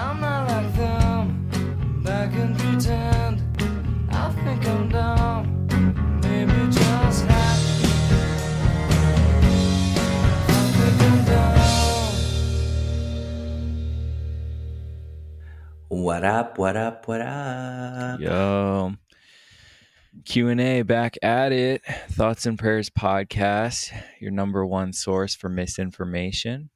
I'm not like them. Back and pretend. I think I'm dumb. Maybe just happy. I think I'm dumb. What up? What up? What up? Yo. Q&A back at it. Thoughts and Prayers podcast, your number one source for misinformation.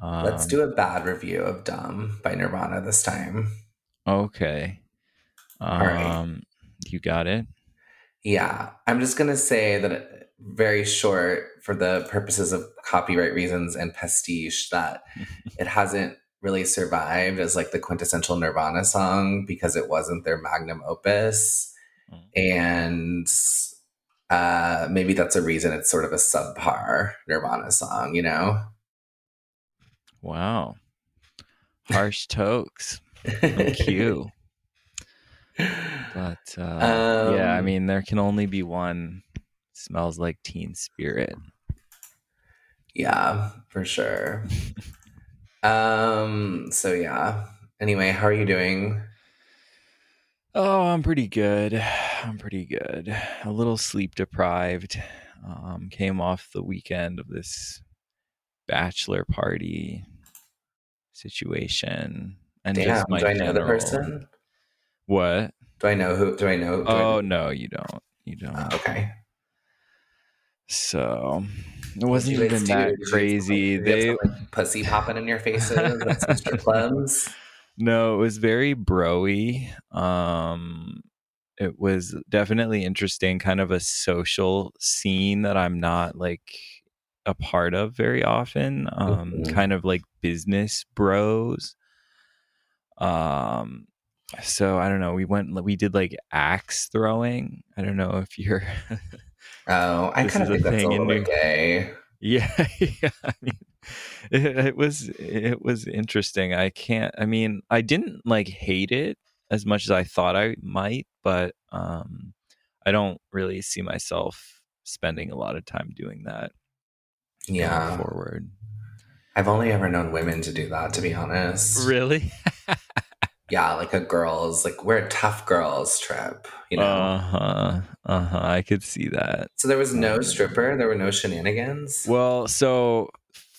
Um, Let's do a bad review of Dumb by Nirvana this time. Okay. Um, right. You got it? Yeah, I'm just going to say that very short for the purposes of copyright reasons and pastiche that it hasn't really survived as like the quintessential Nirvana song because it wasn't their magnum opus. Mm. And uh, maybe that's a reason it's sort of a subpar Nirvana song, you know? Wow. Harsh tokes. Q. But uh, yeah, I Um, mean, there can only be one. Smells like teen spirit. Yeah, for sure. um, so yeah. Anyway, how are you doing? Oh, I'm pretty good. I'm pretty good. A little sleep deprived. Um, came off the weekend of this bachelor party situation, and Damn, just my do I know the person? What? Do I know who? Do I know? Do I Oh know- no, you don't. You don't. Oh, okay. So it wasn't even that do- crazy. They some, like, pussy popping in your faces at some strip clubs. No, it was very broy. Um it was definitely interesting, kind of a social scene that I'm not like a part of very often. Um Mhm. kind of like business bros. Um so I don't know, we went we did like axe throwing. I don't know if you're Oh, I kind of think that's a little New- gay. Yeah, yeah. I mean, it, it was it was interesting. I can't. I mean, I didn't like hate it as much as I thought I might, but um, I don't really see myself spending a lot of time doing that Yeah, forward. I've only ever known women to do that. To be honest, Really? yeah, like a girls like we're a tough girls trip, you know. Uh huh. Uh huh. I could see that. so there was no stripper. There were no shenanigans. Well, so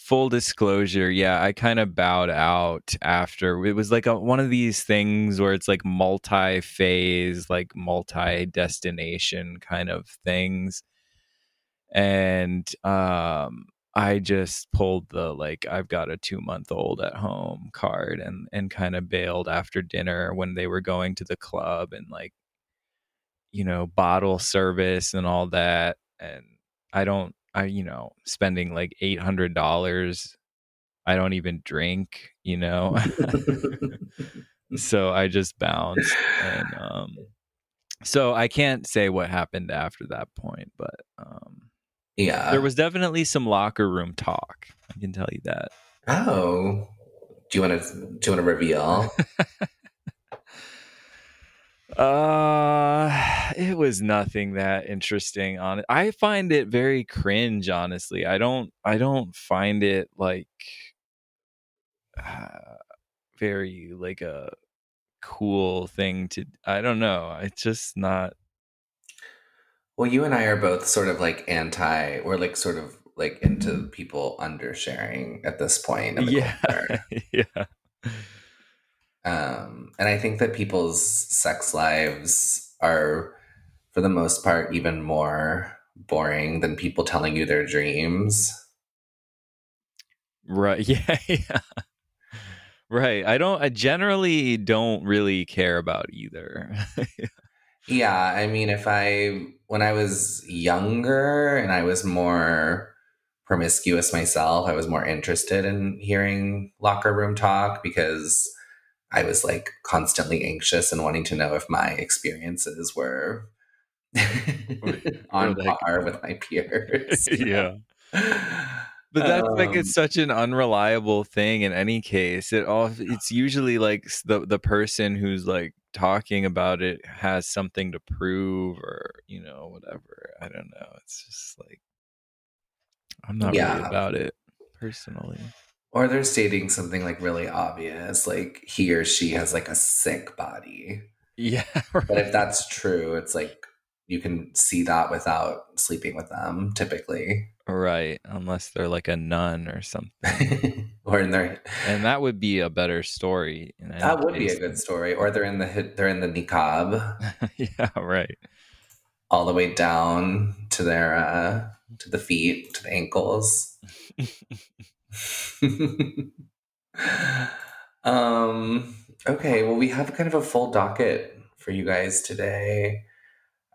full disclosure, yeah, I kind of bowed out after. It was like a, one of these things where it's like multi-phase, like multi-destination kind of things. And um I just pulled the like I've got a 2-month-old at home card and and kind of bailed after dinner when they were going to the club and like you know, bottle service and all that and I don't I you know, spending like $800 I don't even drink, you know. so I just bounced and um so I can't say what happened after that point, but um yeah, there was definitely some locker room talk. I can tell you that. Oh, do you want to? Do you want to reveal? Uh it was nothing that interesting on it. I find it very cringe honestly. I don't I don't find it like uh, very like a cool thing to I don't know. It's just not Well, you and I are both sort of like anti. We're like sort of like into people undersharing at this point. Yeah. yeah. Um, and I think that people's sex lives are, for the most part, even more boring than people telling you their dreams. Right. Yeah, yeah. Right. I don't I generally don't really care about either. Yeah, I mean, if I, when I was younger and I was more promiscuous myself, I was more interested in hearing locker room talk because I was like constantly anxious and wanting to know if my experiences were on like- par with my peers. yeah. But that's like Um, it's such an unreliable thing in any case. It all it's usually like the the person who's like talking about it has something to prove or you know whatever. I don't know. It's just like I'm not really about it personally. Or they're stating something like really obvious, like he or she has like a sick body. Yeah, But if that's true, it's like you can see that without sleeping with them typically. Right, unless they're like a nun or something, or in their and that would be a better story. That would be a good story. Or they're in the hit- they're in the niqab yeah, right. all the way down to their uh to the feet, to the ankles. um okay, well we have kind of a full docket for you guys today.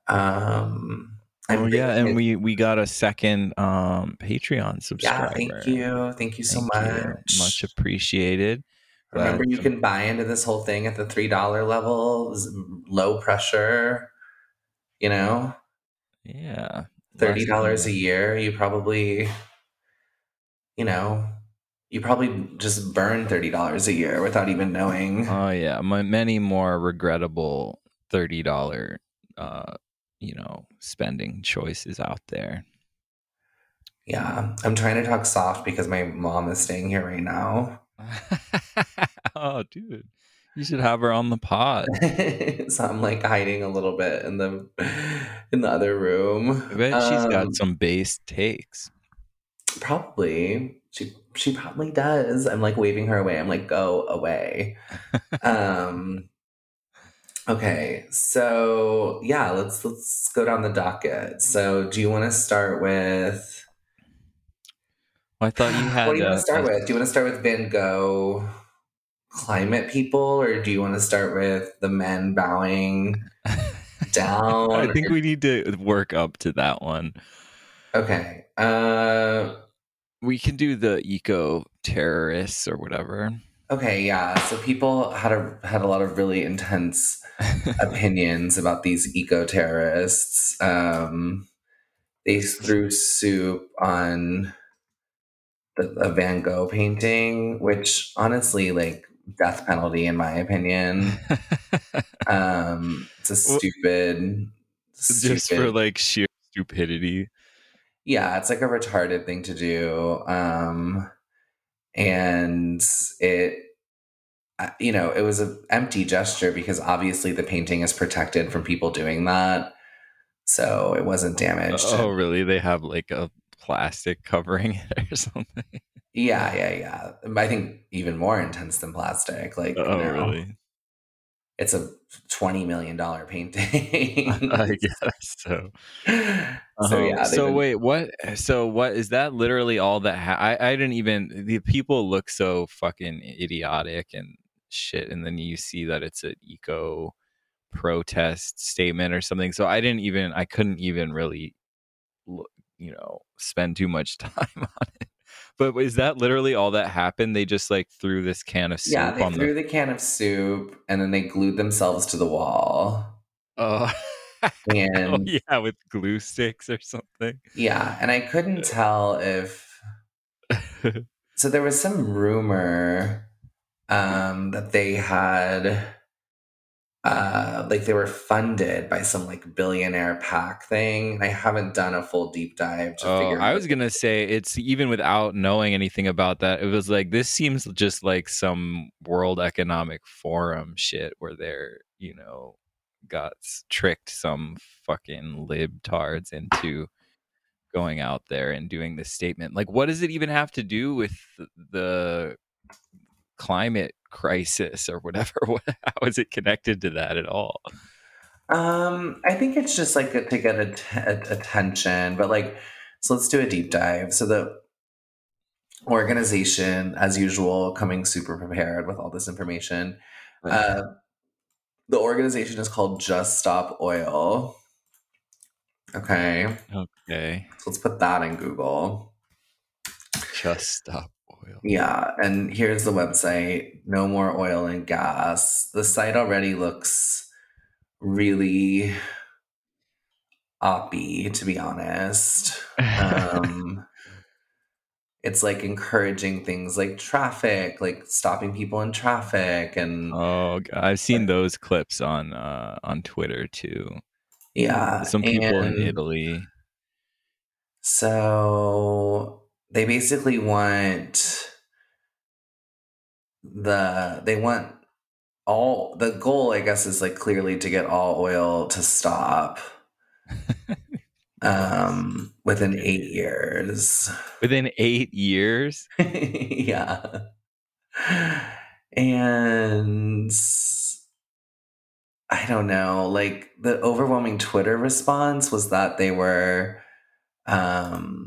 Um Oh yeah, and we we got a second um Patreon yeah, thank you. Thank you so Thank you. much. Much appreciated. Remember, Glad you can buy into this whole thing at the three dollar level, low pressure. You know, Yeah. thirty dollars a year. You probably, you know, you probably just burn thirty dollars a year without even knowing. Oh yeah, my, many more regrettable thirty dollar, uh, you know, spending choices out there. yeah, I'm trying to talk soft because my mom is staying here right now. oh, dude, you should have her on the pod. so I'm like hiding a little bit in the in the other room. I bet she's Um, got some base takes. Probably. She she probably does. I'm like waving her away. I'm like, go away. um Okay, so yeah, let's let's go down the docket. So do you want to start with I thought you had. what do you want uh, to start a- with? Do you want to start with Van Gogh climate people or do you want to start with the men bowing down? I think we need to work up to that one. Okay. Uh We can do the eco terrorists or whatever. okay, yeah. So people had a had a lot of really intense opinions about these eco terrorists. Um, they threw soup on the, a Van Gogh painting, which honestly, like death penalty in my opinion. Um, it's a Well, stupid, Just for like sheer stupidity. yeah, it's like a retarded thing to do. Um, and it, you know, it was an empty gesture because obviously the painting is protected from people doing that. So it wasn't damaged. Oh, really? They have like a plastic covering it or something? Yeah, yeah, yeah. I think even more intense than plastic. Like, Oh, really? It's a $20 million painting. I guess so. so, Um, yeah. so been- wait, what? So what is that? Literally all that? Ha- I I didn't even. The people look so fucking idiotic and shit, and then you see that it's an eco protest statement or something. So I didn't even. I couldn't even really, you know, spend too much time on it. But is that literally all that happened? They just like threw this can of soup Yeah, they threw the. the can of soup and then they glued themselves to the wall. Oh. oh yeah, with glue sticks or something. yeah, and I couldn't uh. tell if so there was some rumor um that they had uh like they were funded by some like billionaire pack thing. I haven't done a full deep dive to Oh, figure I was gonna say it's even without knowing anything about that. It was like this seems just like some World Economic Forum shit where they're you know got tricked some fucking libtards into going out there and doing this statement. Like, what does it even have to do with the climate crisis or whatever? How is it connected to that at all? Um, I think it's just like to get att- attention, but like, so let's do a deep dive. So the organization, as usual, coming super prepared with all this information. Uh, the organization is called Just Stop Oil. Okay, okay, so let's put that in Google. just stop oil. Yeah, and here's the website No More Oil and Gas. The site already looks really oppy, to be honest. Um, it's like encouraging things like traffic, like stopping people in traffic, and Oh, I've seen those clips on uh, on Twitter too. yeah, Some people in Italy. So they basically want the they want all the goal i guess is like clearly to get all oil to stop um within eight years. Within eight years? yeah. And i don't know like the overwhelming twitter response was that they were um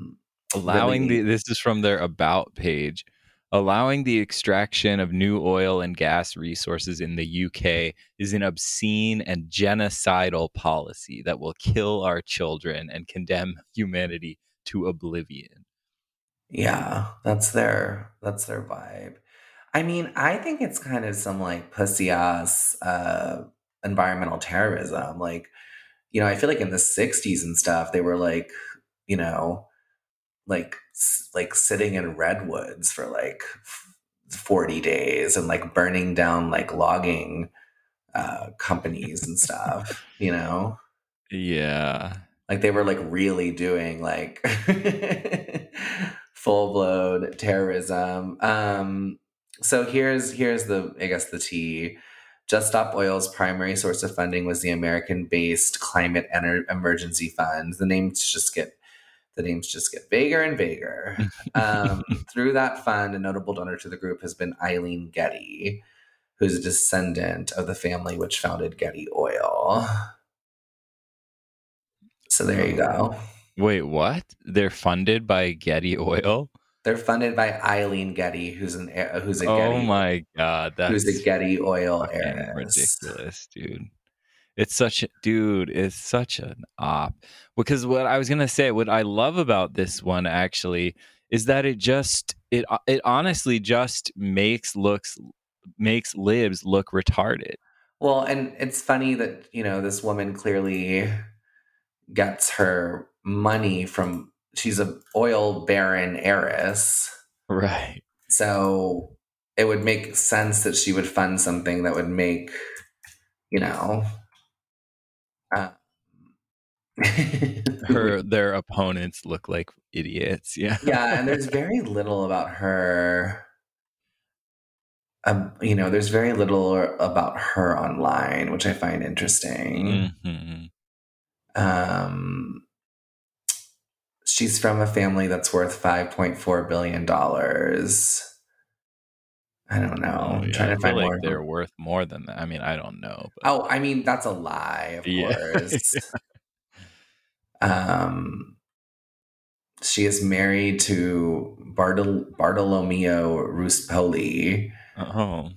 allowing really- the this is from their about page allowing the extraction of new oil and gas resources in the UK is an obscene and genocidal policy that will kill our children and condemn humanity to oblivion. Yeah, that's their that's their vibe. I mean, I think it's kind of some like pussy ass uh environmental terrorism. Like, you know, I feel like in the 60s and stuff, they were like, you know, like like sitting in redwoods for like 40 days and like burning down like logging uh companies and stuff, you know? Yeah. like they were like really doing like full blown terrorism um so here's here's the i guess the tea just stop oil's primary source of funding was the american based climate Ener- emergency fund the names just get the names just get vaguer and vaguer um, through that fund a notable donor to the group has been eileen getty who's a descendant of the family which founded getty oil so there you go Wait, what? They're funded by Getty Oil? They're funded by Eileen Getty, who's an who's a Oh Getty, my god, that's who's a Getty oil heiress. ridiculous, dude. It's such a dude, it's such an op. Because what I was gonna say, what I love about this one actually is that it just it it honestly just makes looks makes libs look retarded. Well, and it's funny that you know this woman clearly gets her money from. She's a oil baron heiress, Right. so it would make sense that she would fund something that would make, you know, uh, Her their opponents look like idiots. Yeah. yeah, and there's very little about her. Um, you know, there's very little about her online, which I find interesting. Mhm. Um, she's from a family that's worth five point four billion dollars. I don't know. Oh, I'm yeah, trying to find like more. they're worth more than that. I mean, I don't know. But Oh, I mean that's a lie, of Yeah. course. Um, she is married to Bartol- Bartolomeo Ruspoli. oh.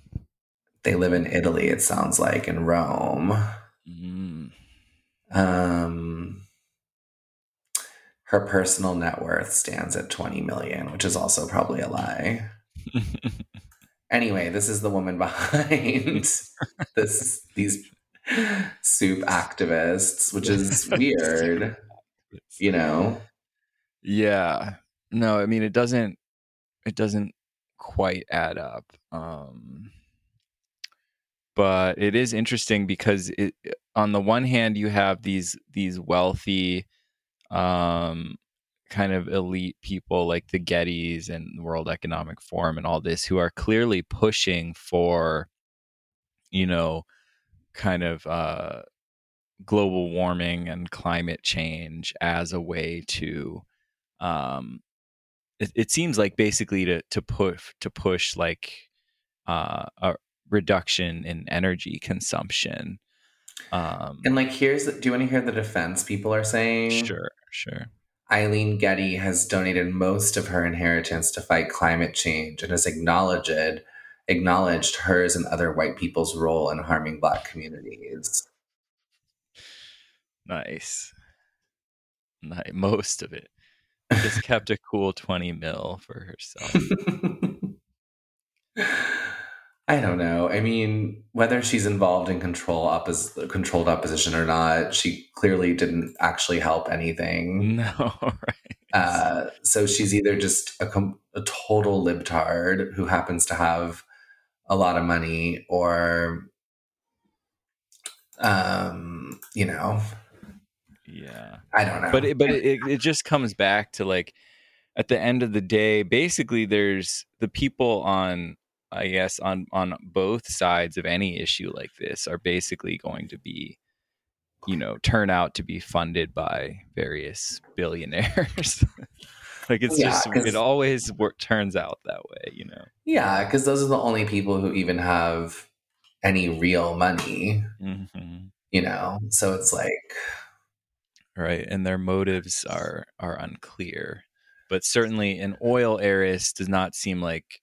They live in Italy. It sounds like in Rome. Mm. Um, her personal net worth stands at 20 million, which is also probably a lie. Anyway, this is the woman behind this these soup activists, which is weird, you know. Yeah. No, I mean it doesn't it doesn't quite add up. Um but it is interesting because it on the one hand you have these these wealthy um kind of elite people like the Gettys and World Economic Forum and all this who are clearly pushing for you know kind of uh global warming and climate change as a way to um it, it seems like basically to to push to push like uh a reduction in energy consumption um And like, here's do you want to hear the defense people are saying? sure sure Eileen Getty has donated most of her inheritance to fight climate change and has acknowledged acknowledged hers and other white people's role in harming black communities. Nice. Ni- most of it. Just kept a cool 20 mil for herself. I don't know. I mean, whether she's involved in control oppos- controlled opposition or not, she clearly didn't actually help anything. no right. Uh, so she's either just a, com- a total libtard who happens to have a lot of money, or, um, you know, yeah I don't know. but it, but it, it just comes back to like at the end of the day basically there's the people on I guess on on both sides of any issue like this are basically going to be you know turn out to be funded by various billionaires like it's Yeah, just it always work, turns out that way you know Yeah, because those are the only people who even have any real money, hmm you know? So it's like, right? And their motives are are unclear. But certainly an oil heiress does not seem like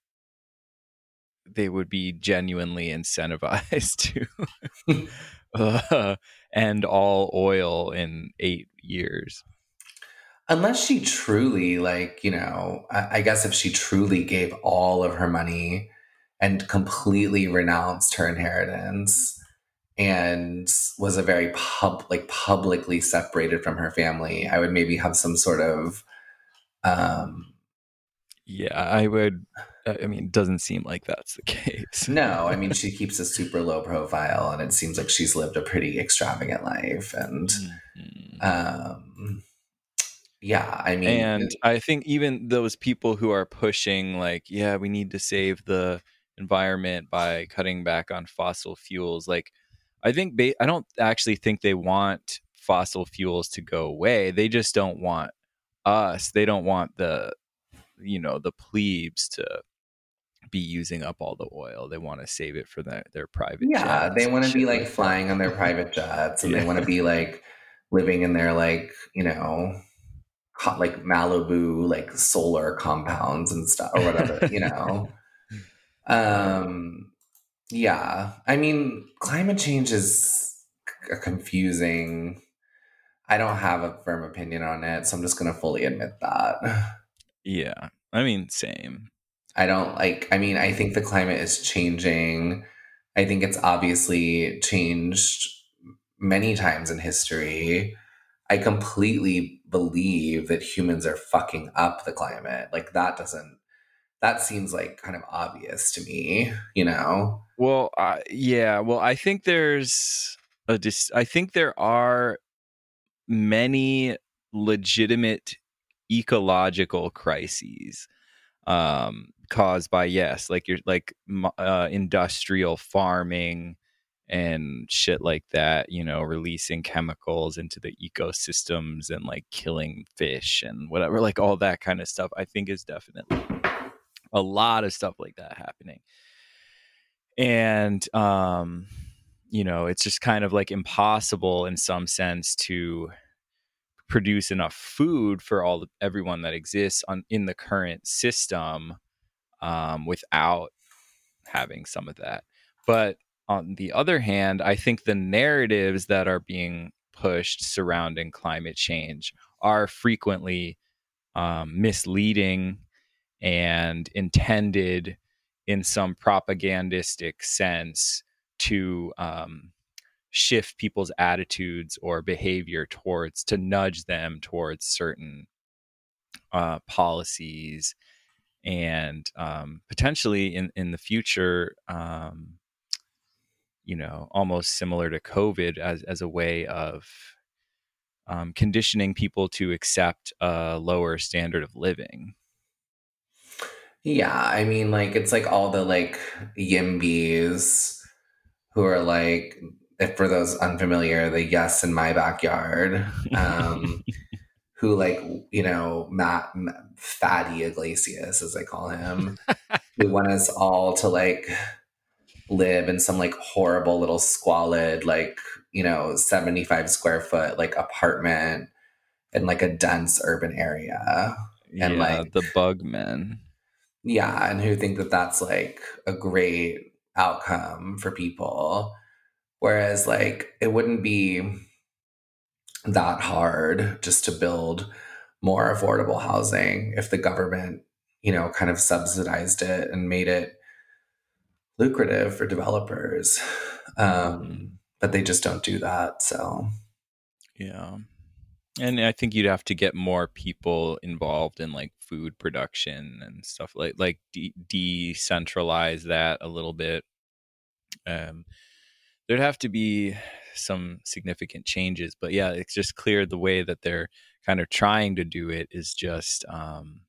they would be genuinely incentivized to uh, end all oil in eight years. Unless she truly, like, you know, I, I guess if she truly gave all of her money and completely renounced her inheritance and was a very pub like publicly separated from her family, I would maybe have some sort of um yeah i would i mean it doesn't seem like that's the case no, I mean she keeps a super low profile and it seems like she's lived a pretty extravagant life and Mhm. um yeah, I mean and i think even those people who are pushing like yeah we need to save the environment by cutting back on fossil fuels like i think ba- i don't actually think they want fossil fuels to go away. They just don't want us. They don't want the you know the plebes to be using up all the oil. They want to save it for their, their private Yeah, they want to be shit like flying on their private jets, and Yeah. they want to be like living in their like you know, like Malibu like solar compounds and stuff or whatever, you know. Um, yeah, I mean, climate change is c- confusing. I don't have a firm opinion on it, so I'm just gonna fully admit that. yeah i mean same I don't like, I mean, I think the climate is changing. I think it's obviously changed many times in history. I completely believe that humans are fucking up the climate. Like, that doesn't, that seems like kind of obvious to me, you know? Well, uh, yeah. Well, I think there's a dis- I think there are many legitimate ecological crises um, caused by yes, like you're like uh, industrial farming and shit like that. You know, releasing chemicals into the ecosystems and like killing fish and whatever, like all that kind of stuff. I think is definitely a lot of stuff like that happening and um you know it's just kind of like impossible in some sense to produce enough food for all everyone that exists on in the current system um without having some of that. But on the other hand i think the narratives that are being pushed surrounding climate change are frequently um, misleading and intended in some propagandistic sense to um, shift people's attitudes or behavior towards to nudge them towards certain uh, policies and um, potentially in in the future um, you know almost similar to covid as as a way of um, conditioning people to accept a lower standard of living Yeah, I mean, like, it's like all the like YIMBYs who are like, if for those unfamiliar, the yes in my backyard, um, who like, you know, Matt, Fatty Yglesias, as I call him, who want us all to like live in some like horrible little squalid, like, you know, 75 square foot like apartment in like a dense urban area. And, yeah, like- the bug men Yeah, and who think that that's like a great outcome for people. Whereas, like, it wouldn't be that hard just to build more affordable housing if the government, you know, kind of subsidized it and made it lucrative for developers. Um, but they just don't do that. So, Yeah. And I think you'd have to get more people involved in like food production and stuff like like de- decentralize that a little bit. Um, there'd have to be some significant changes, but yeah, it's just clear the way that they're kind of trying to do it is just um,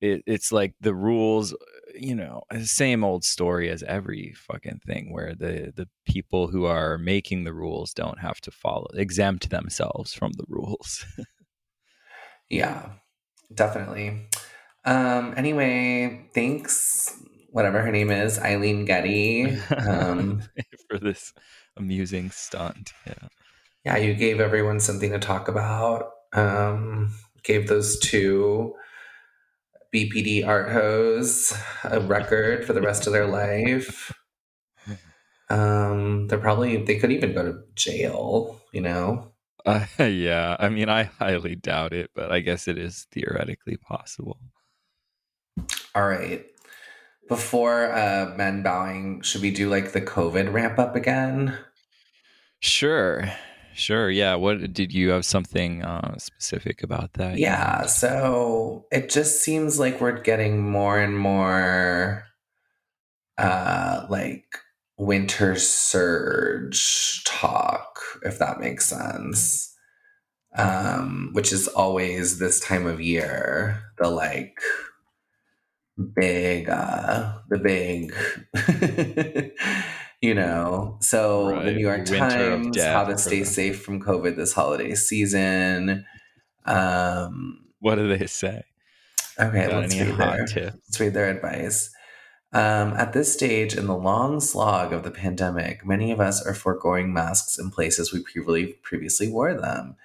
it, it's like the rules you know, same old story as every fucking thing where the the people who are making the rules don't have to follow exempt themselves from the rules. Yeah, definitely. Um, anyway, thanks, whatever her name is, Eileen Getty. Um, for this amusing stunt. Yeah. yeah, you gave everyone something to talk about. Um, gave those two BPD art hose a record for the rest of their life. Um, they're probably they could even go to jail, you know. Uh, yeah, I mean, I highly doubt it, but I guess it is theoretically possible. All right. Before uh, men bowing, should we do like the COVID ramp up again? Sure, sure. Yeah. What did you have something uh, specific about that? Yeah. So it just seems like we're getting more and more uh, like winter surge talk, if that makes sense. Um, which is always this time of year, the like big uh the big you know so the new york winter times how to stay them. safe from covid this holiday season um What do they say? okay Got let's read, their, tips? let's read their advice um, at this stage in the long slog of the pandemic, many of us are foregoing masks in places we previously previously wore them,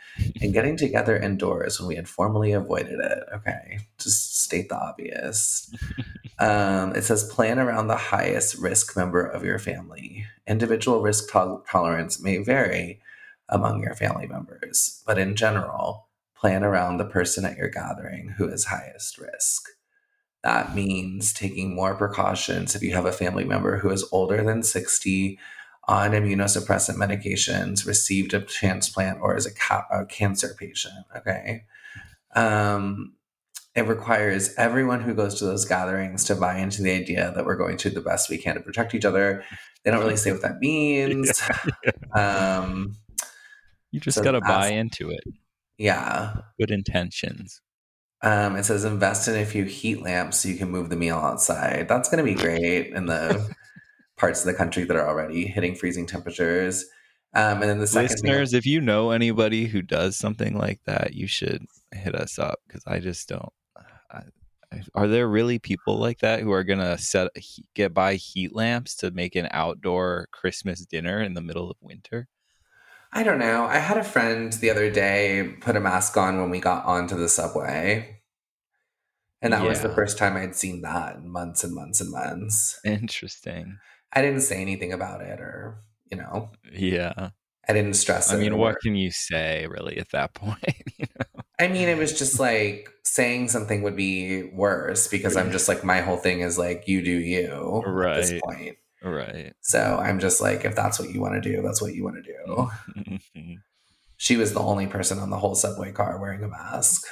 and getting together indoors when we had formerly avoided it. Okay, just state the obvious. Um, it says plan around the highest risk member of your family. Individual risk tol- tolerance may vary among your family members, but in general, plan around the person at your gathering who is highest risk. That means taking more precautions if you have a family member who is older than 60, on immunosuppressant medications, received a transplant, or is a, ca- a cancer patient. Okay. Um, it requires everyone who goes to those gatherings to buy into the idea that we're going to do the best we can to protect each other. They don't really say what that means. Um, You just So got to buy into it. yeah. Good intentions. Um, it says invest in a few heat lamps so you can move the meal outside. That's going to be great in the parts of the country that are already hitting freezing temperatures. Um, and then the second Listeners, if you know anybody who does something like that, you should hit us up because I just don't. I, I, are there really people like that who are gonna set get buy heat lamps to make an outdoor Christmas dinner in the middle of winter? I don't know. I had a friend the other day put a mask on when we got onto the subway. And that was the first time I'd seen that in months and months and months. Interesting. I didn't say anything about it or, you know, Yeah. I didn't stress I mean, what can you say really at that point? you know? I mean, it was just like saying something would be worse because I'm just like, my whole thing is like, you do you at this Right. point. Right. So I'm just like, if that's what you want to do, that's what you want to do. Mhm. She was the only person on the whole subway car wearing a mask.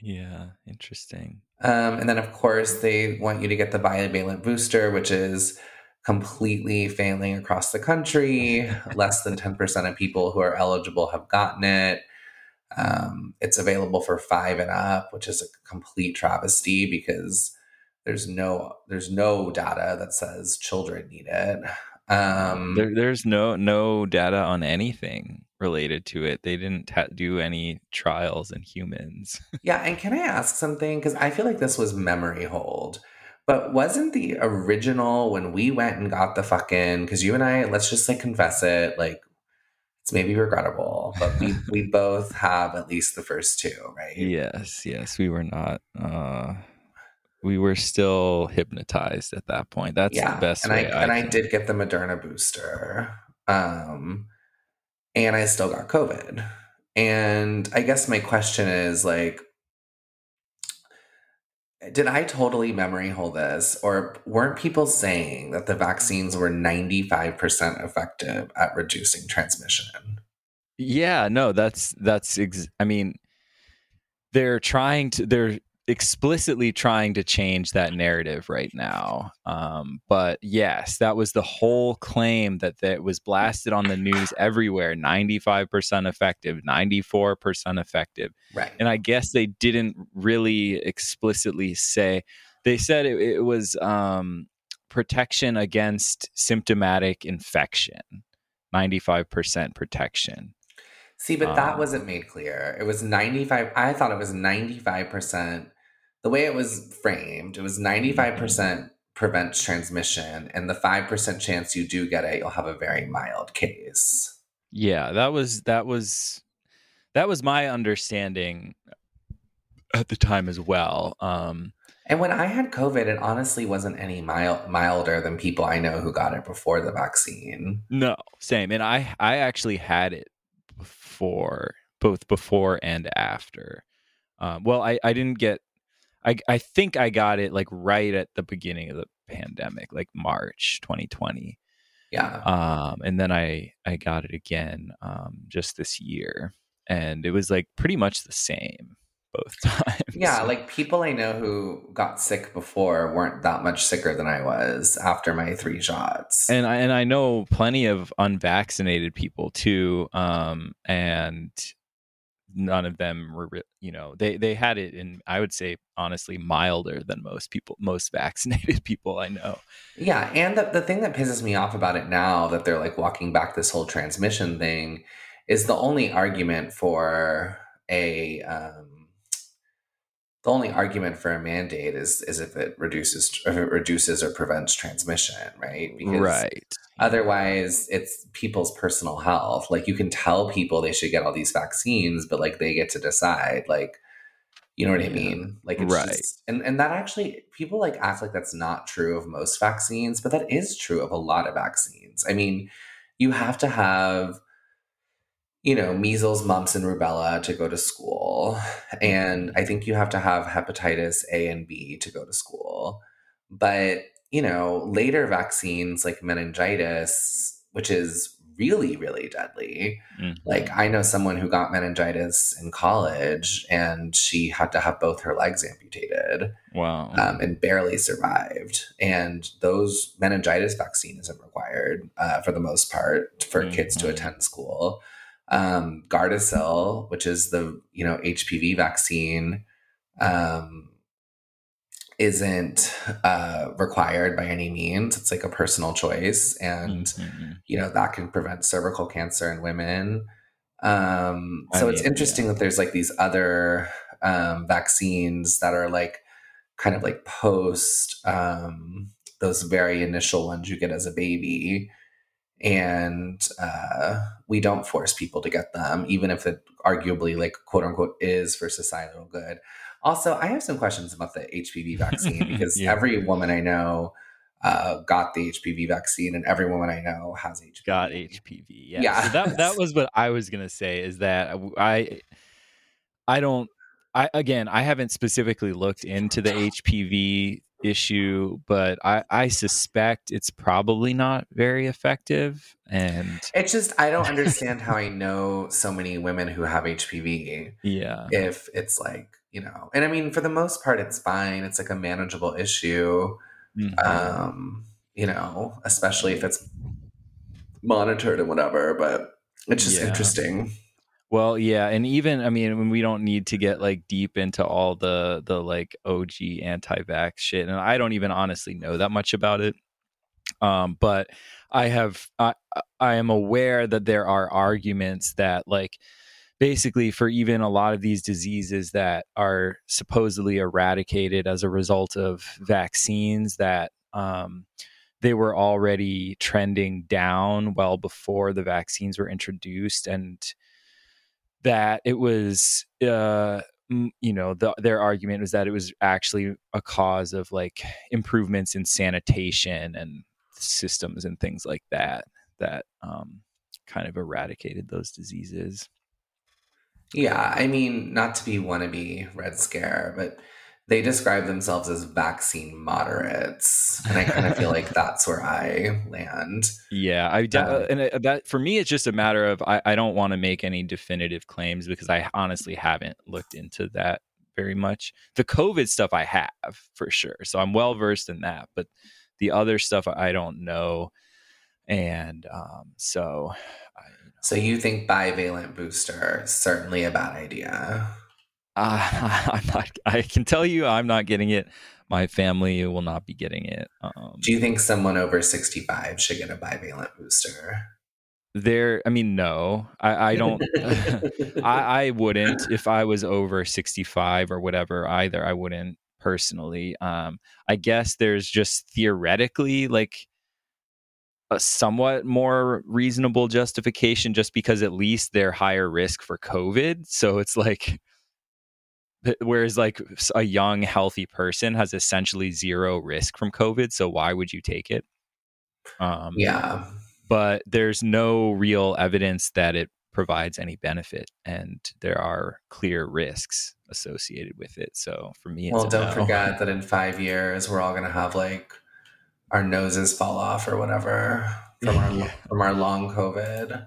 yeah. Interesting. Um, and then, of course, they want you to get the bivalent booster, which is completely failing across the country. Less than 10% of people who are eligible have gotten it. Um, it's available for five and up, which is a complete travesty because there's no there's no data that says children need it. Um, There, there's no no data on anything related to it. They didn't ta- do any trials in humans. Yeah, and can I ask something? Because I feel like this was memory hold. But wasn't the original when we went and got the fucking because you and I, let's just like confess it, like it's maybe regrettable, but we we both have at least the first two, right? yes, yes, we were not. Uh, we were still hypnotized at that point. That's the best and way. I, and I did get the Moderna booster, um, and I still got COVID. And I guess my question is like, did I totally memory hold this, or weren't people saying that the vaccines were ninety five percent effective at reducing transmission? Yeah, no, that's that's. Ex- I mean, they're trying to. They're explicitly trying to change that narrative right now. Um, but yes, that was the whole claim that that was blasted on the news everywhere. Ninety five percent effective, ninety four percent effective. Right. and I guess they didn't really explicitly say they said it, it was um, protection against symptomatic infection, ninety five percent protection. See, but that Um, wasn't made clear. It was 95. I thought it was 95%. The way it was framed, it was 95% prevents transmission, and the 5% chance you do get it, you'll have a very mild case. Yeah, that was that was that was my understanding at the time as well. Um, And when I had COVID, it honestly wasn't any mild, milder than people I know who got it before the vaccine. no, same. And I I actually had it before, both before and after. Um, well, I I didn't get. I I think I got it like right at the beginning of the pandemic, like March 2020. Yeah. um, and then I I got it again um, just this year, and it was like pretty much the same both times. Yeah, like people I know who got sick before weren't that much sicker than I was after my three shots. and I and I know plenty of unvaccinated people too, um, and none of them were, you know, they they had it in I would say honestly milder than most people, most vaccinated people I know. Yeah, and the, the thing that pisses me off about it now that they're like walking back this whole transmission thing is the only argument for a um, the only argument for a mandate is is if it reduces if it reduces or prevents transmission, right? right. Otherwise, it's people's personal health. Like you can tell people they should get all these vaccines, but like they get to decide. Like, you know what I mean? Like, it's Right. just, and and that actually people like act like that's not true of most vaccines, but that is true of a lot of vaccines. I mean, you have to have, you know, measles, mumps, and rubella to go to school, and I think you have to have hepatitis A and B to go to school, but you know, later vaccines like meningitis, which is really, really deadly. Mhm. Like, I know someone who got meningitis in college and she had to have both her legs amputated wow. um, and barely survived. And those meningitis vaccine isn't required uh, for the most part for kids to Mhm. attend school. Um, Gardasil, which is the you know HPV vaccine, um, isn't uh, required by any means. It's like a personal choice, and Mhm. you know that can prevent cervical cancer in women. Um, I so it's mean, interesting that there's like these other um, vaccines that are like kind of like post um, those very initial ones you get as a baby, and uh, we don't force people to get them, even if it arguably like quote unquote is for societal good. Also, I have some questions about the HPV vaccine because Yeah. every woman I know uh, got the HPV vaccine, and every woman I know has HPV. got HPV. Yeah. Yeah. So that that was what I was gonna say is that I I don't I again I haven't specifically looked into the HPV issue, but I I suspect it's probably not very effective. And It's just I don't understand how I know so many women who have HPV yeah, if it's like you know, and I mean for the most part it's fine. It's like a manageable issue. Mhm. um, you know, especially if it's monitored and whatever. But it's just Yeah. interesting. Well, yeah, and even I mean, we don't need to get like deep into all the the like OG anti-vax shit, and I don't even honestly know that much about it. Um, but I have I I am aware that there are arguments that like basically for even a lot of these diseases that are supposedly eradicated as a result of vaccines that um they were already trending down well before the vaccines were introduced and that it was uh you know the, their argument was that it was actually a cause of like improvements in sanitation and systems and things like that that um kind of eradicated those diseases. Yeah, I mean, not to be wannabe Red Scare, but they describe themselves as vaccine moderates, and I kind of feel like that's where I land. Yeah, I Um, and it- that for me, it's just a matter of I, I don't want to make any definitive claims because I honestly haven't looked into that very much. The COVID stuff I have for sure, so I'm well versed in that. But the other stuff I don't know, and um, so I, So you think bivalent booster is certainly a bad idea? Uh, I'm not. I can tell you, I'm not getting it. my family will not be getting it. Um, Do you think someone over 65 should get a bivalent booster? there, I mean, no, I, I don't. I, I wouldn't if I was over 65 or whatever either. I wouldn't personally. Um, I guess there's just theoretically like a somewhat more reasonable justification just because at least they're higher risk for COVID. So it's like, whereas like a young, healthy person has essentially zero risk from COVID. So why would you take it? Um, yeah. But there's no real evidence that it provides any benefit, and there are clear risks associated with it. So for me, well, don't no. forget that in five years we're all going to have like our noses fall off or whatever from our Yeah. from our long COVID.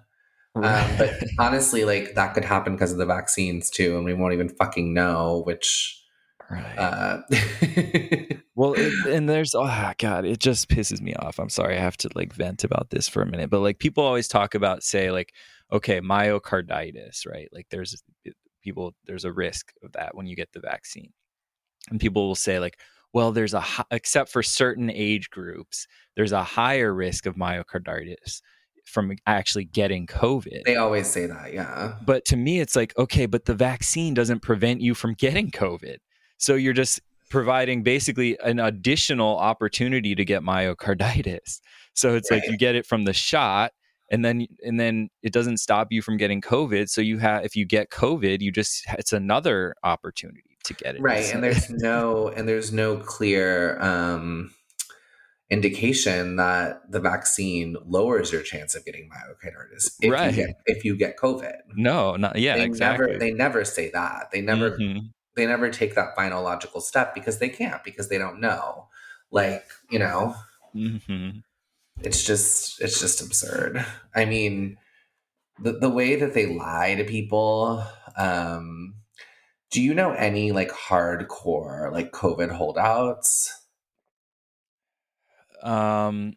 Um, but honestly, like that could happen because of the vaccines too, and we won't even fucking know which. right. Uh, Well, it, and there's oh god, it just pisses me off. I'm sorry, I have to like vent about this for a minute. But like people always talk about, say, like, okay, myocarditis, right? Like there's people, there's a risk of that when you get the vaccine, and people will say like, well, there's a except for certain age groups, there's a higher risk of myocarditis from actually getting COVID. they always say that, yeah. But to me, it's like, okay, but the vaccine doesn't prevent you from getting COVID. So you're just providing basically an additional opportunity to get myocarditis. So it's like you get it from the shot and then and then it doesn't stop you from getting COVID. So you have if you get COVID, you just it's another opportunity to get it. right and there's no and there's no clear um indication that the vaccine lowers your chance of getting myocarditis if Right. you get if you get covid no, not yeah, they exactly. never they never say that they never Mhm. they never take that final logical step because they can't because they don't know like you know Mhm. it's just it's just absurd i mean the, the way that they lie to people um do you know any like hardcore like covid holdouts um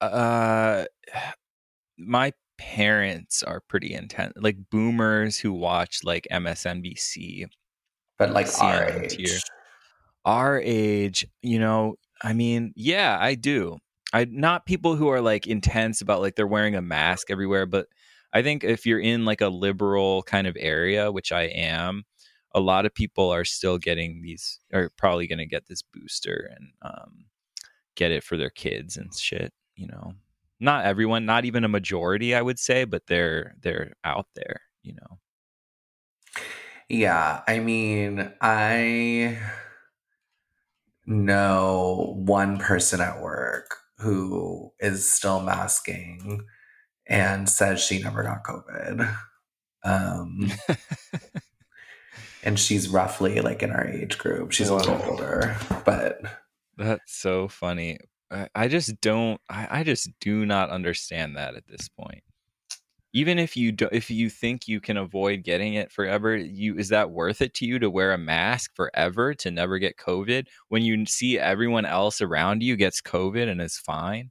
uh my parents are pretty intense like boomers who watch like msnbc but like our age tier. our age you know i mean yeah i do i not people who are like intense about like they're wearing a mask everywhere but i think if you're in like a liberal kind of area which i am a lot of people are still getting these are probably going to get this booster and um, get it for their kids and shit you know not everyone not even a majority i would say but they're they're out there you know Yeah, I mean, I know one person at work who is still masking and says she never got COVID. Um, and she's roughly like in our age group. She's a little older, but That's so funny. I, just don't. I, I just do not understand that at this point. Even if you do, if you think you can avoid getting it forever, you is that worth it to you to wear a mask forever to never get COVID when you see everyone else around you gets COVID and is fine?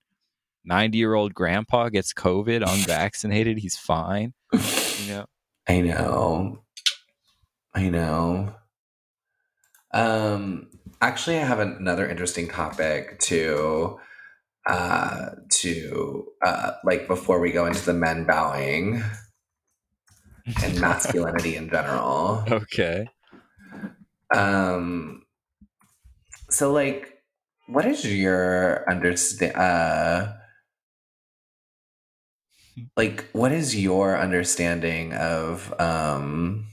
Ninety year old grandpa gets COVID unvaccinated, he's fine. You know. I know. I know. Um actually I have another interesting topic to uh to uh like before we go into the men bowing and masculinity in general. Okay. Um so like what is your understand uh like what is your understanding of um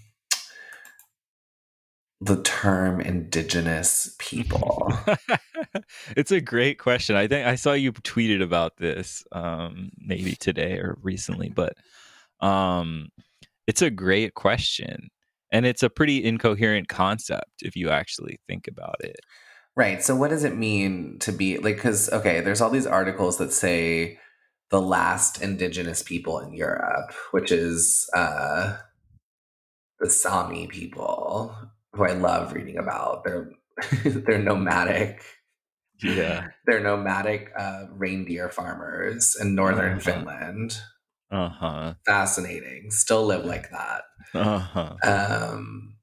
the term indigenous people it's a great question. I think I saw you tweeted about this um maybe today or recently, but um it's a great question. And it's a pretty incoherent concept if you actually think about it. right so what does it mean to be like because okay there's all these articles that say the last indigenous people in europe which is uh the sami people who i love reading about they're they're nomadic Yeah. they're nomadic uh, reindeer farmers in northern Uh-huh. finland Uh-huh. fascinating still live like that Uh-huh. um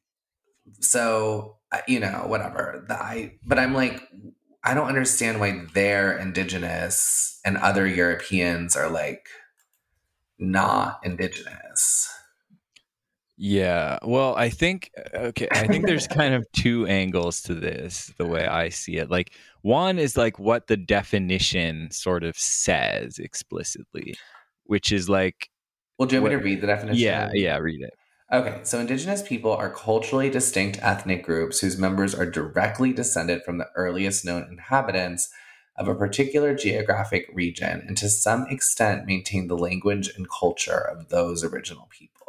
so you know, whatever. The- I but I'm like, I don't understand why they're indigenous and other Europeans are like not indigenous. Yeah. Well, I think uh, okay, I think there's kind of two angles to this the way I see it. Like one is like what the definition sort of says explicitly, which is like Well, do you want me to read the definition? yeah, yeah, read it. Okay, so indigenous people are culturally distinct ethnic groups whose members are directly descended from the earliest known inhabitants of a particular geographic region and to some extent maintain the language and culture of those original peoples.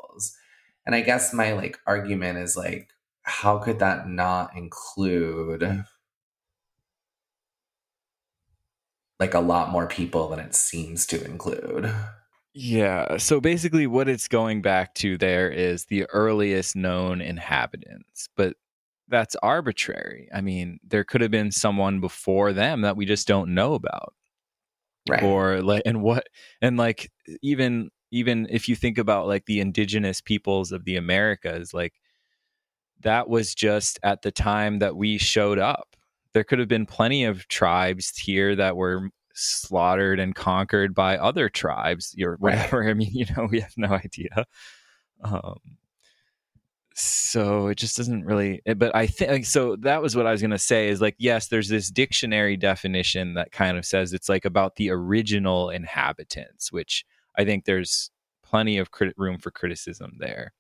And I guess my like argument is like how could that not include like a lot more people than it seems to include? Yeah. So basically, what it's going back to there is the earliest known inhabitants, but that's arbitrary. I mean, there could have been someone before them that we just don't know about. Right. or like and what and like even even if you think about like the indigenous peoples of the americas like that was just at the time that we showed up. There could have been plenty of tribes here that were slaughtered and conquered by other tribes or whatever i mean you know we have no idea. Um so it just doesn't really eh, but i think so that was what i was going to say is like yes there's this dictionary definition that kind of says it's like about the original inhabitants which i think there's plenty of crit- room for criticism there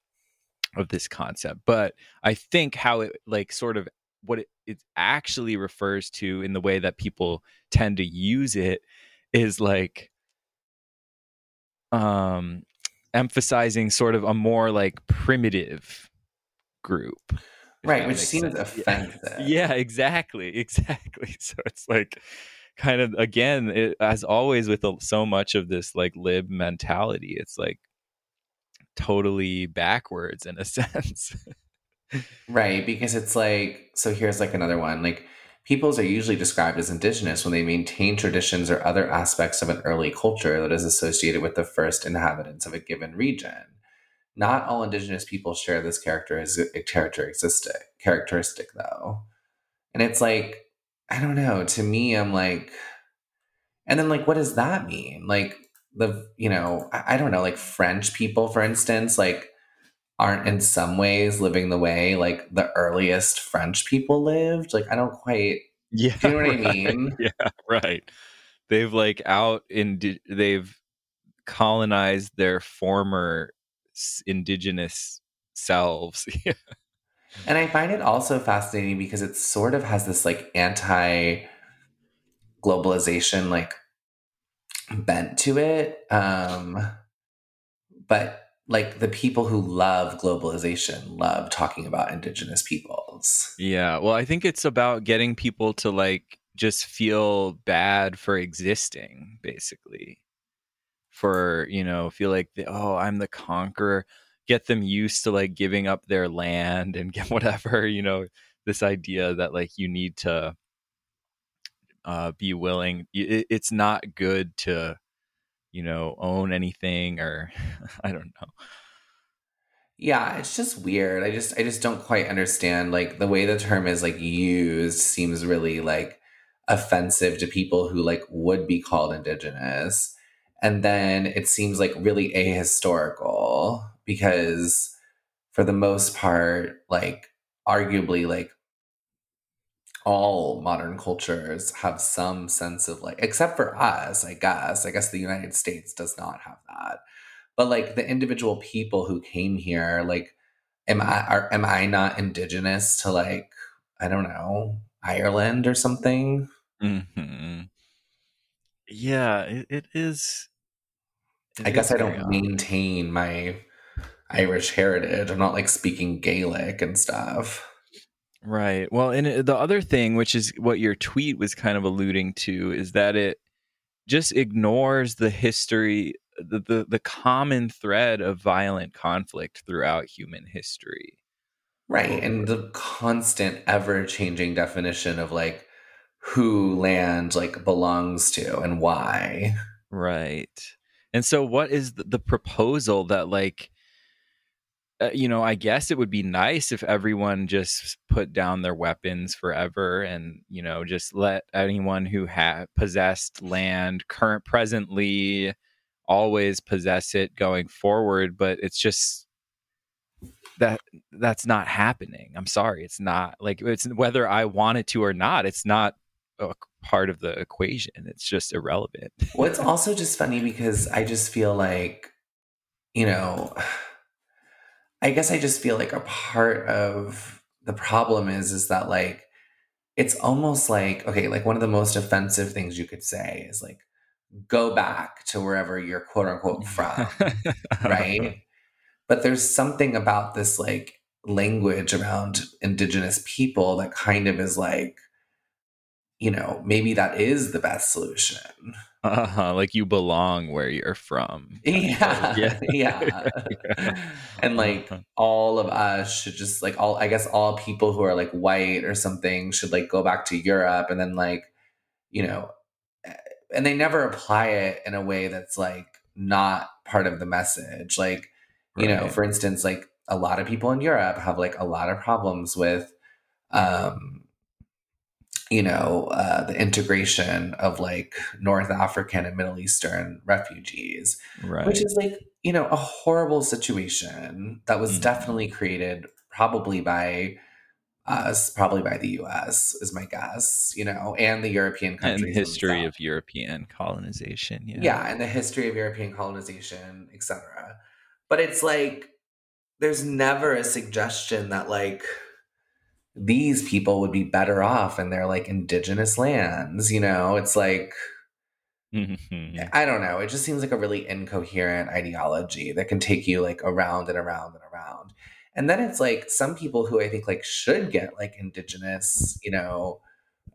of this concept but i think how it like sort of what it, it actually refers to in the way that people tend to use it is like um emphasizing sort of a more like primitive group Right, which seems sense. Yeah. offensive. yeah exactly exactly so it's like kind of again it, as always with so much of this like lib mentality it's like totally backwards in a sense Right, because it's like so here's like another one. Like peoples are usually described as indigenous when they maintain traditions or other aspects of an early culture that is associated with the first inhabitants of a given region. Not all indigenous people share this character characteristic characteristic though. And it's like I don't know, to me I'm like and then like what does that mean? Like the you know, I, I don't know, like French people for instance, like aren't in some ways living the way like the earliest French people lived. Like I don't quite yeah do you know what I mean? yeah right they've like out in they've colonized their former indigenous selves yeah And I find it also fascinating because it sort of has this like anti globalization like bent to it. Um but like the people who love globalization love talking about indigenous peoples. Yeah, well, I think it's about getting people to like just feel bad for existing, basically. For, you know, feel like, the, oh, I'm the conqueror. Get them used to like giving up their land and whatever, you know, this idea that like you need to uh, be willing. It, it's not good to, you know, own anything or I don't know. Yeah, it's just weird. I just I just don't quite understand like the way the term is like used seems really like offensive to people who like would be called indigenous. And then it seems like really ahistorical because for the most part like arguably like all modern cultures have some sense of like except for us, I guess. I guess the United States does not have that but like the individual people who came here like am i are, am i not indigenous to like i don't know ireland or something hmm Yeah, it, it is. it i guess i don't maintain my irish heritage i'm not like speaking gaelic and stuff Right. Well, and uh, the other thing, which is what your tweet was kind of alluding to, is that it just ignores the history, the, the, the common thread of violent conflict throughout human history. right and the constant ever changing definition of like who land like belongs to and why Right. And so, what is the, the proposal that, like, uh, you know, I guess it would be nice if everyone just put down their weapons forever and, you know, just let anyone who had possessed land current presently always possess it going forward, but it's just that that's not happening. I'm sorry, it's not like it's whether I want it to or not, it's not a part of the equation. It's just irrelevant. it's also just funny because I just feel like, you know, I guess I just feel like a part of the problem is is that like it's almost like okay, like one of the most offensive things you could say is like go back to wherever you're quote unquote from, right? But there's something about this like language around indigenous people that kind of is like you know, maybe that is the best solution. Uh-huh, like you belong where you're from. Yeah. Yeah. yeah. and like uh-huh. all of us should just like all I guess all people who are like white or something should like go back to Europe and then like, you know, eh, and they never apply it in a way that's like not part of the message. Like, you right. know, for instance, like a lot of people in Europe have like a lot of problems with um you know, uh, the integration of like North African and Middle Eastern refugees, right. which is like, you know, a horrible situation that was mm-hmm. definitely created probably by us, probably by the US, is my guess, you know, and the European countries. And the history of European colonization. Yeah. Yeah. And the history of European colonization, etc. But it's like, there's never a suggestion that like, these people would be better off in their like indigenous lands you know it's like mm-hmm. i don't know it just seems like a really incoherent ideology that can take you like around and around and around and then it's like some people who i think like should get like indigenous you know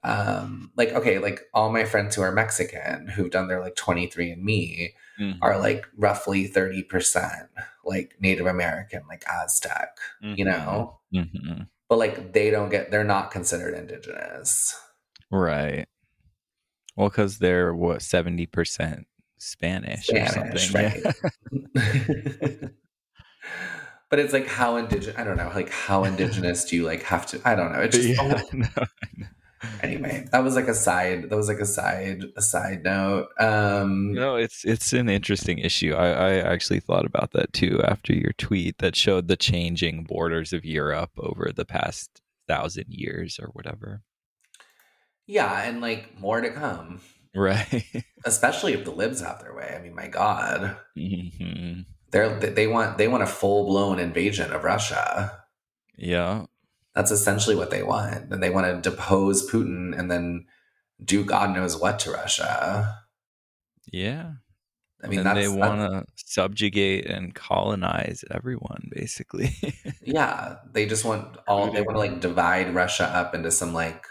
um like okay like all my friends who are mexican who've done their like 23 and me mm-hmm. are like roughly 30% like native american like aztec mm-hmm. you know mm-hmm but like they don't get they're not considered indigenous. Right. Well because they're what 70% spanish, spanish or something right. but it's like how indigenous i don't know like how indigenous do you like have to i don't know it's just yeah, no, anyway that was like a side that was like a side a side note um no it's it's an interesting issue. I i actually thought about that too after your tweet that showed the changing borders of europe over the past thousand years or whatever. Yeah and like more to come. Right. Especially if the libs have their way i mean my god. Mm-hmm. they're they want they want a full-blown invasion of russia. Yeah that's essentially what they want. And they want to depose Putin and then do God knows what to Russia. Yeah. I mean, they want to subjugate and colonize everyone, basically. yeah, they just want all. They want to like divide Russia up into some like,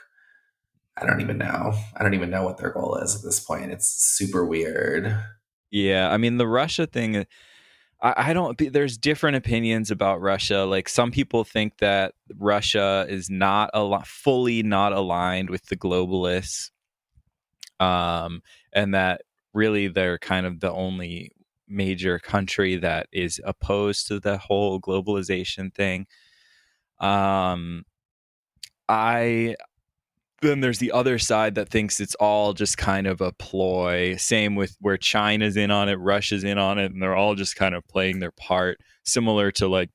I don't even know. I don't even know what their goal is at this point. It's super weird. Yeah, I mean, the Russia thing I, I don't. There's different opinions about Russia. Like some people think that Russia is not a lot fully not aligned with the globalists, um, and that really they're kind of the only major country that is opposed to the whole globalization thing. Um, I then there's the other side that thinks it's all just kind of a ploy. Same with where China's in on it, Russia's in on it, and they're all just kind of playing their part, similar to like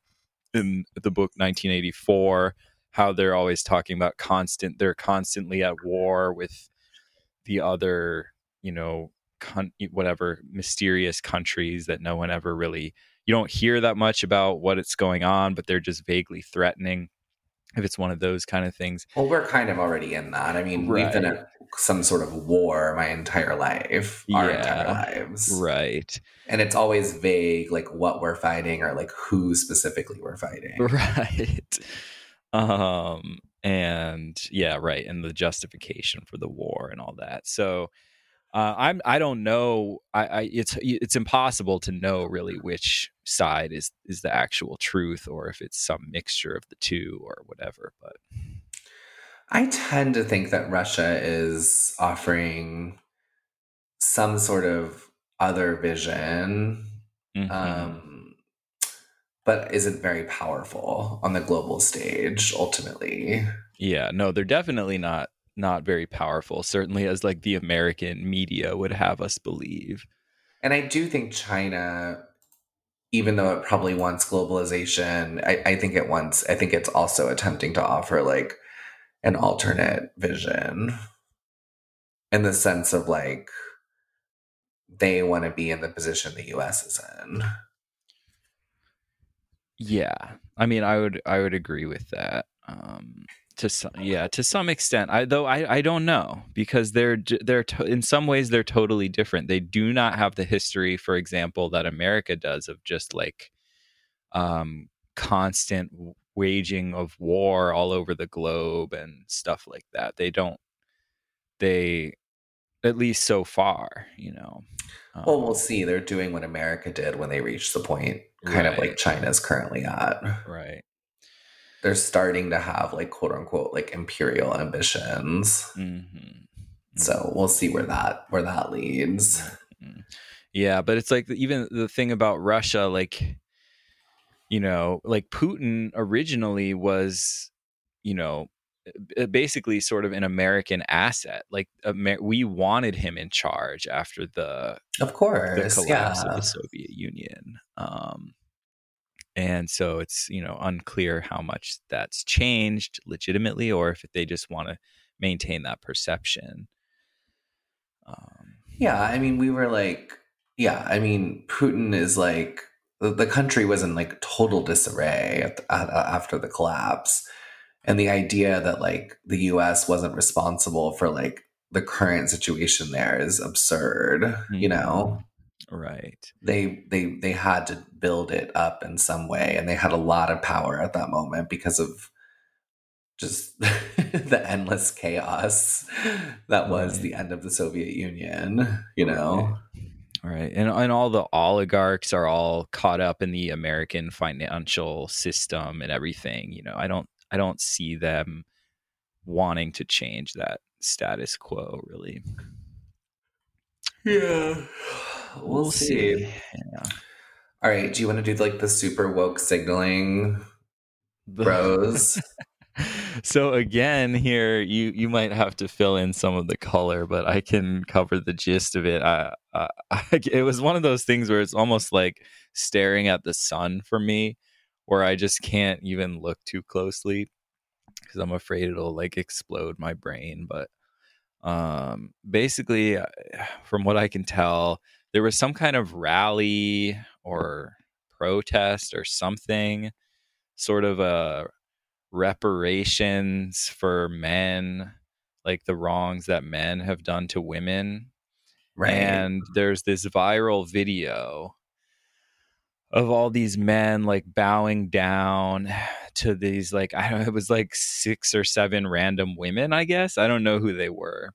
in the book 1984, how they're always talking about constant, they're constantly at war with the other, you know, con- whatever mysterious countries that no one ever really, you don't hear that much about what it's going on, but they're just vaguely threatening if it's one of those kind of things. Well, we're kind of already in that. I mean, right. we've been in some sort of war my entire life, our yeah, entire lives. Right. And it's always vague, like what we're fighting or like who specifically we're fighting. Right. Um, and yeah, right. And the justification for the war and all that. So, uh, I'm I don't know. I, I, it's it's impossible to know really which side is is the actual truth or if it's some mixture of the two or whatever. But I tend to think that Russia is offering some sort of other vision. Mm-hmm. Um, but isn't very powerful on the global stage ultimately. Yeah, no, they're definitely not not very powerful. Certainly, as like the American media would have us believe. And I do think China, even though it probably wants globalization, I, I think it wants. I think it's also attempting to offer like an alternate vision, in the sense of like they want to be in the position the U.S. is in. Yeah, I mean, I would I would agree with that. Um, to some, yeah, to some extent. I though I I don't know because they're they're to, in some ways they're totally different. They do not have the history, for example, that America does of just like um constant waging of war all over the globe and stuff like that. They don't. They at least so far, you know. Well, Um, we'll see. They're doing what America did when they reached the point, kind of like Right. China's currently at. right. They're starting to have like quote unquote like imperial ambitions. hmm So we'll see where that where that leads. Mm. Yeah, but it's like even the thing about Russia, like, you know, like Putin originally was, you know, basically sort of an American asset. Like, Amer- we wanted him in charge after the Of the course, collapse of the Soviet Union. Um, and so it's you know unclear how much that's changed legitimately, or if they just want to maintain that perception. Um, Yeah, I mean, we were like, yeah, I mean, Putin is like the, the country was in like total disarray at, at, after the collapse, and the idea that like the U.S. wasn't responsible for like the current situation there is absurd. You know, right. they they they had to build it up in some way, and they had a lot of power at that moment because of just the endless chaos that was Right. the end of the Soviet Union. You know. Right. And and all the oligarchs are all caught up in the American financial system and everything. You know, I don't I don't see them wanting to change that status quo really. Yeah. We'll, see. Yeah. All right. Do you want to do like the super woke signaling bros? so again here you you might have to fill in some of the color but i can cover the gist of it I, I, it was one of those things where it's almost like staring at the sun for me where i just can't even look too closely because i'm afraid it'll like explode my brain but um basically from what i can tell there was some kind of rally or protest or something sort of a reparations for men like the wrongs that men have done to women Right. and there's this viral video of all these men like bowing down to these like I don't know, it was like six or seven random women, I guess. I don't know who they were.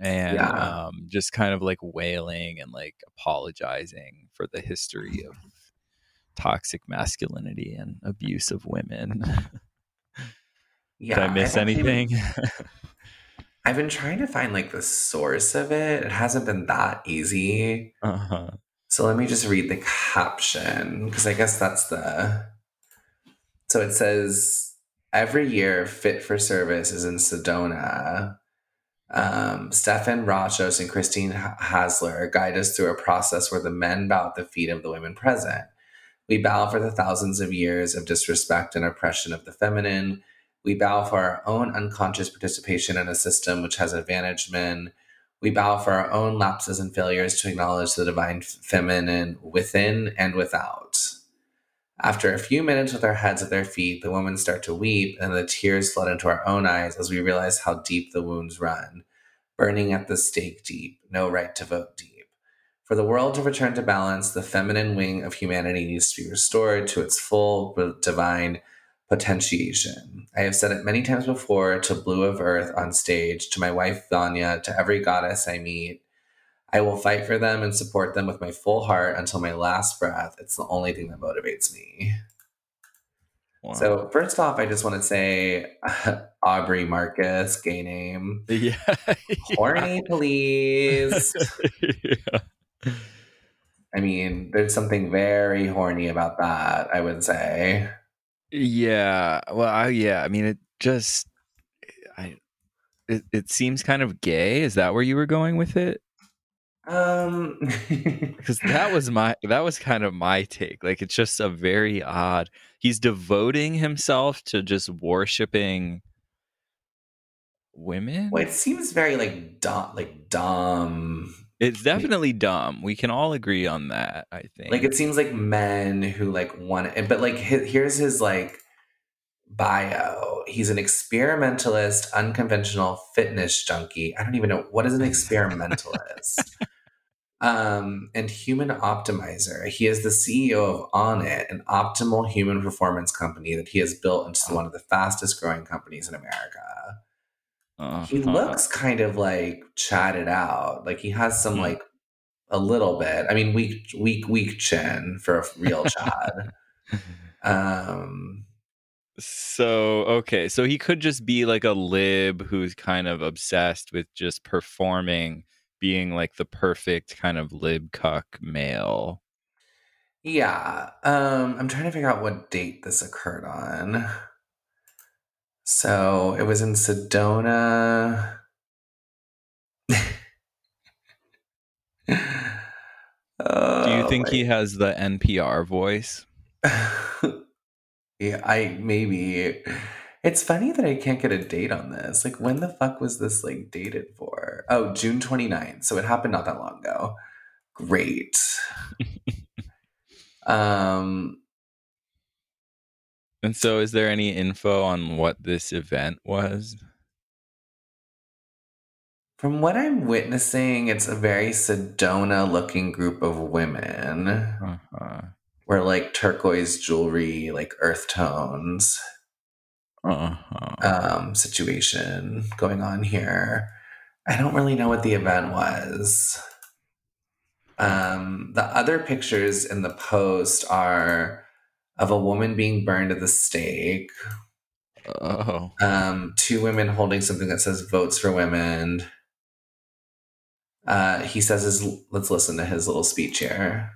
And Yeah. um just kind of like wailing and like apologizing for the history of toxic masculinity and abuse of women. yeah. Did I miss been- anything? I've been trying to find like the source of it. It hasn't been that easy. uh-huh. So let me just read the caption because I guess that's the. So it says every year, Fit for Service is in Sedona. Um, Stefan Rachos and Christine Hassler guide us through a process where the men bow at the feet of the women present. We bow for the thousands of years of disrespect and oppression of the feminine. We bow for our own unconscious participation in a system which has advantaged men. We bow for our own lapses and failures to acknowledge the divine feminine within and without. After a few minutes with our heads at their feet, the women start to weep, and the tears flood into our own eyes as we realize how deep the wounds run. Burning at the stake deep, no right to vote deep. For the world to return to balance, the feminine wing of humanity needs to be restored to its full uh, divine potentiation. I have said it many times before to Blue of Earth on stage, to my wife Vylana, to every goddess I meet. I will fight for them and support them with my full heart until my last breath. It's the only thing that motivates me. Wow. So, first off, I just want to say Aubrey Marcus, gay name. yeah. Horny, please. yeah. I mean, there's something very horny about that, I would say. Yeah. Well, I, yeah. I mean, it just, I, it, it seems kind of gay. Is that where you were going with it? Um, Because that was my, that was kind of my take. Like, it's just a very odd. He's devoting himself to just worshiping women. well, it seems very like dumb, like dumb. It's definitely dumb. We can all agree on that. I think. Like it seems like men who like want it, but like here's his like bio. He's an experimentalist, unconventional fitness junkie. I don't even know what is an experimentalist. Um, and human optimizer. He is the CEO of Onnit, an optimal human performance company that he has built into one of the fastest growing companies in America. He Uh-huh. looks kind of like chatted out. Like he has some Hmm. like a little bit. I mean, weak, weak, weak chin for a real Chad. um, So okay, so he could just be like a lib who's kind of obsessed with just performing, being like the perfect kind of lib cuck male. yeah. Um, I'm trying to figure out what date this occurred on. So it was in Sedona. Do you Oh, think my he has the NPR voice? yeah, I maybe. It's funny that I can't get a date on this. Like, when the fuck was this like dated for? Oh, June 29th. So it happened not that long ago. Great. um, And so is there any info on what this event was? from what I'm witnessing, it's a very Sedona looking group of women. Uh-huh. Like turquoise jewelry, like earth tones. Uh-huh. um, situation going on here. I don't really know what the event was. Um, the other pictures in the post are of a woman being burned at the stake, oh. um, two women holding something that says "Votes for Women." Uh, he says his. Let's listen to his little speech here.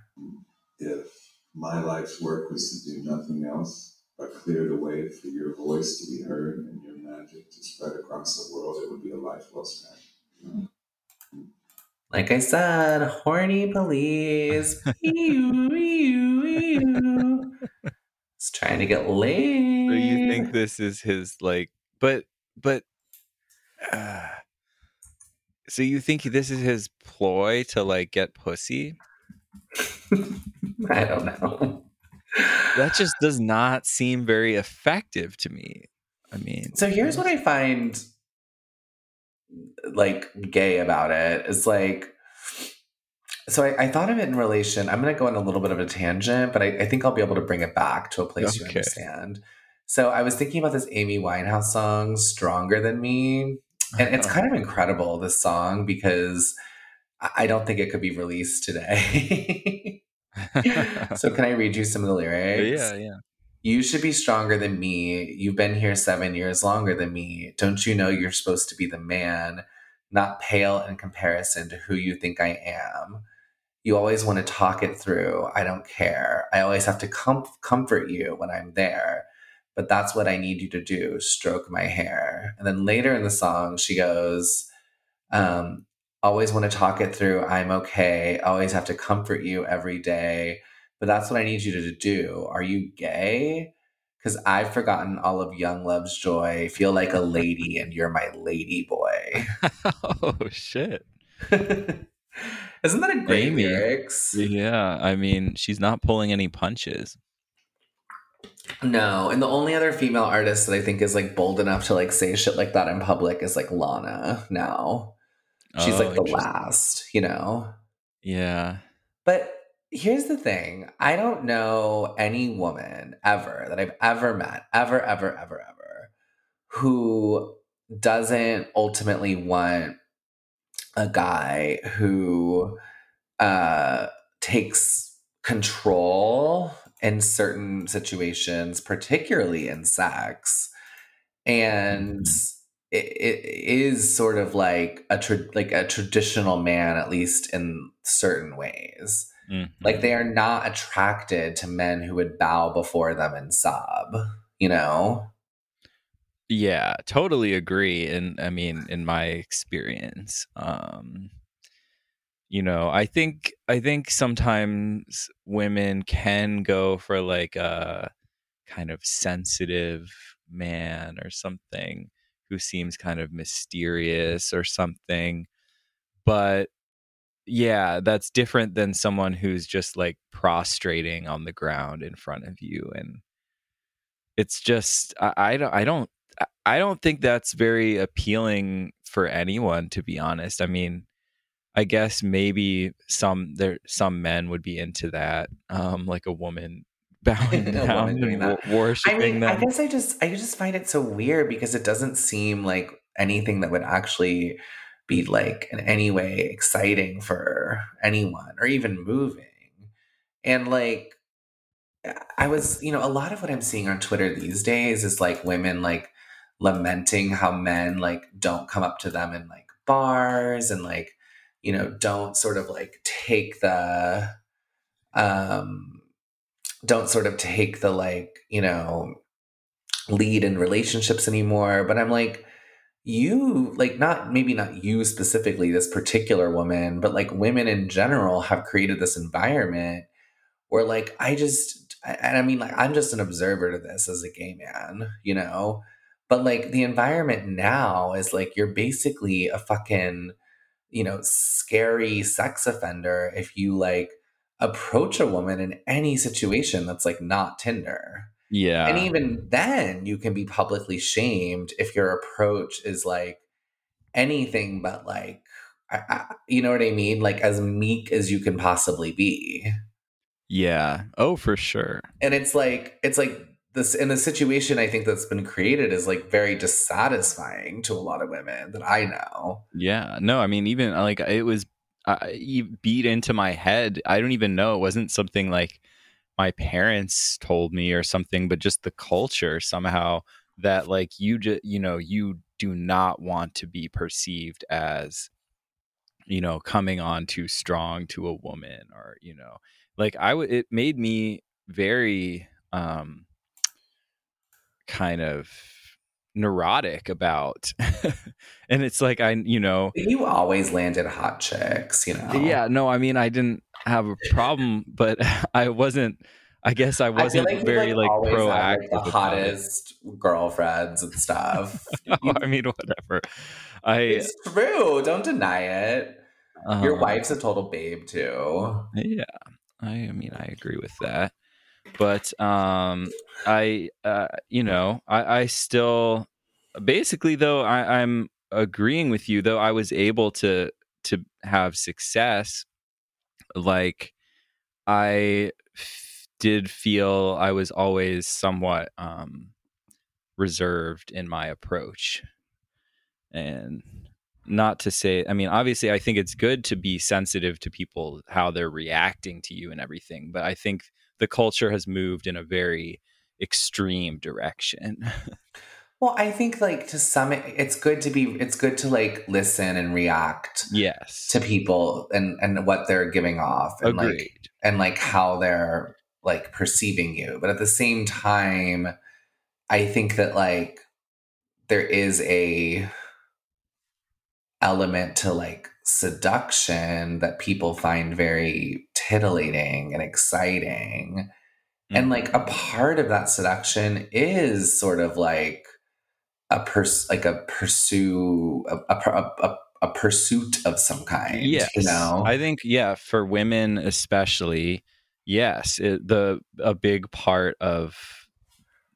if my life's work was to do nothing else but clear the way for your voice to be heard and your magic to spread across the world, it would be a life well spent. Like I said, horny police. Ew, ew, ew. It's trying to get laid. So you think this is his like but but uh, so you think this is his ploy to like get pussy? I don't know. That just does not seem very effective to me. I mean, So here's what I find like gay about it. It's like so I, I thought of it in relation. I'm gonna go on a little bit of a tangent, but I, I think I'll be able to bring it back to a place you understand. So I was thinking about this Amy Winehouse song, Stronger Than Me. And it's uh-huh. kind of incredible, this song, because I don't think it could be released today. so can I read you some of the lyrics? yeah, yeah. You should be stronger than me. You've been here seven years longer than me. Don't you know you're supposed to be the man, not pale in comparison to who you think I am? You always want to talk it through. I don't care. I always have to com- comfort you when I'm there. But that's what I need you to do stroke my hair. And then later in the song, she goes, um, Always want to talk it through. I'm okay. Always have to comfort you every day but that's what I need you to do. Are you gay? Because I've forgotten all of Young Love's joy. Feel like a lady, and you're my lady boy. oh shit. Isn't that a great Amy. lyrics? Yeah, I mean, she's not pulling any punches. No, and the only other female artist that I think is like bold enough to like say shit like that in public is like Lana. Now she's Oh, like the last, you know. Yeah. But here's the thing I don't know any woman ever that I've ever met, ever, ever, ever, ever, who doesn't ultimately want a guy who uh, takes control in certain situations, particularly in sex. And it, it is sort of like a tra- like a traditional man, at least in certain ways. Mhm. Like they are not attracted to men who would bow before them and sob, you know? Yeah, totally agree. And I mean, in my experience, um, you know, I think I think sometimes women can go for like a kind of sensitive man or something who seems kind of mysterious or something. But yeah, that's different than someone who's just like prostrating on the ground in front of you and it's just I, I don't I don't I- I don't think that's very appealing for anyone to be honest. I mean, I guess maybe some there some men would be into that, um, like a woman bowing down and that. worshiping I mean, I guess I just I just find it so weird because it doesn't seem like anything that would actually be like in any way exciting for anyone or even moving. And like I was, you know, a lot of what I'm seeing on Twitter these days is like women like lamenting how men like don't come up to them in like bars and like, you know, don't sort of like take the um don't sort of take the like, you know, lead in relationships anymore. But I'm like, you like not maybe not you specifically, this particular woman, but like women in general have created this environment where like I just and I mean like I'm just an observer to this as a gay man, you know. But like the environment now is like you're basically a fucking, you know, scary sex offender if you like approach a woman in any situation that's like not Tinder. Yeah. And even then, you can be publicly shamed if your approach is like anything but like, I, I, you know what I mean? Like as meek as you can possibly be. yeah. Oh, for sure. And it's like, it's like this in the situation I think that's been created is like very dissatisfying to a lot of women that I know. Yeah. No, I mean, even like it was uh, beat into my head. I don't even know. It wasn't something like my parents told me or something, but just the culture somehow that like you just, you know, you do not want to be perceived as, you know, coming on too strong to a woman or, you know, like I would, it made me very, um, kind of neurotic about and it's like i you know You always landed hot chicks, you know? yeah no i mean i didn't have a problem but i wasn't i guess i I wasn't like you very like, always proactive like, the it. hottest girlfriends and stuff. No, i mean whatever i It's true. Don't deny it. Your um, wife's a total babe too. yeah i i mean i agree with that but um i uh you know i i still basically though I, i'm agreeing with you though i was able to to have success like i f- did feel i was always somewhat um reserved in my approach. And not to say i mean obviously i think it's good to be sensitive to people how they're reacting to you and everything but i think the culture has moved in a very extreme direction Well, I think like to some, it's good to be. It's good to like listen and react yes to people and and what they're giving off and agreed like and like how they're like perceiving you. But at the same time, I think that like there is a element to like seduction that people find very titillating and exciting. And mm-hmm. like a part of that seduction is sort of like a pers- like a pursue a, a, a, a pursuit of some kind. yes You know? i think yeah for women especially yes it, the a big part of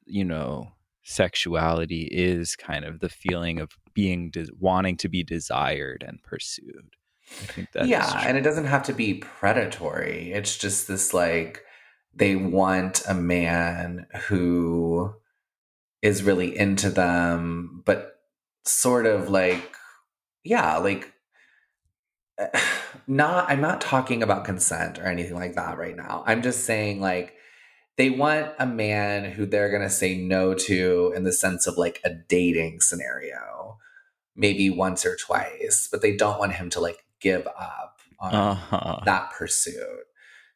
you know sexuality is kind of the feeling of being de- wanting to be desired and pursued i think that yeah, and it doesn't have to be predatory. It's just this like they want a man who is really into them, but sort of like yeah, like not I'm not talking about consent or anything like that right now. I'm just saying like they want a man who they're going to say no to in the sense of like a dating scenario. Maybe once or twice, but they don't want him to like give up on uh-huh that pursuit.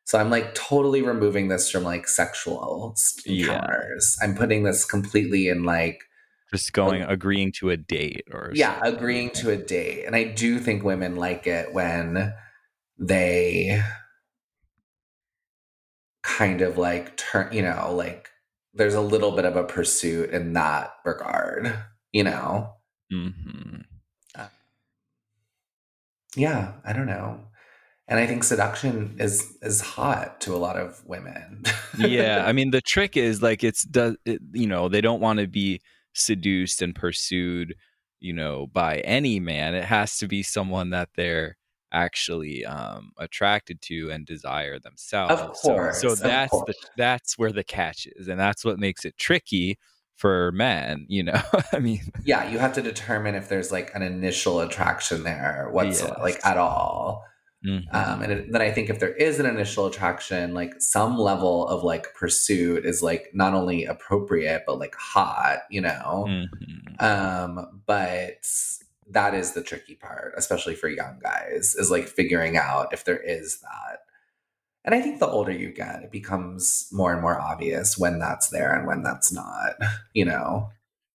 So I'm like totally removing this from like sexual s- Yeah. encounters. I'm putting this completely in like Just going, agreeing to a date or yeah, something. agreeing to a date. And I do think women like it when they kind of like turn, you know, like there's a little bit of a pursuit in that regard, you know? Mhm. Yeah, I don't know. And I think seduction is is hot to a lot of women. yeah i mean the trick is like it's does it, you know they don't want to be seduced and pursued you know by any man it has to be someone that they're actually um attracted to and desire themselves So- course, so, of that's the that's where the catch is and that's what makes it tricky for men you know i mean yeah, you have to determine if there's like an initial attraction there, what's Yes. like at all. mhm. Um, and it, then I think if there is an initial attraction, like some level of like pursuit is like not only appropriate but like hot, you know. Mhm. Um, but that is the tricky part, especially for young guys, is like figuring out if there is that. And I think the older you get, it becomes more and more obvious when that's there and when that's not, you know.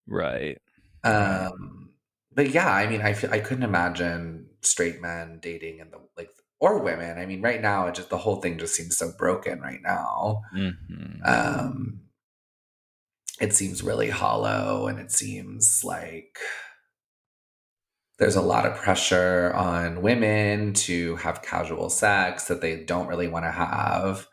right Um, but yeah, I mean, I feel, I couldn't imagine straight men dating in the like or women. I mean, right now, it just the whole thing just seems so broken right now. Mhm. Um, it seems really hollow, and it seems like there's a lot of pressure on women to have casual sex that they don't really want to have.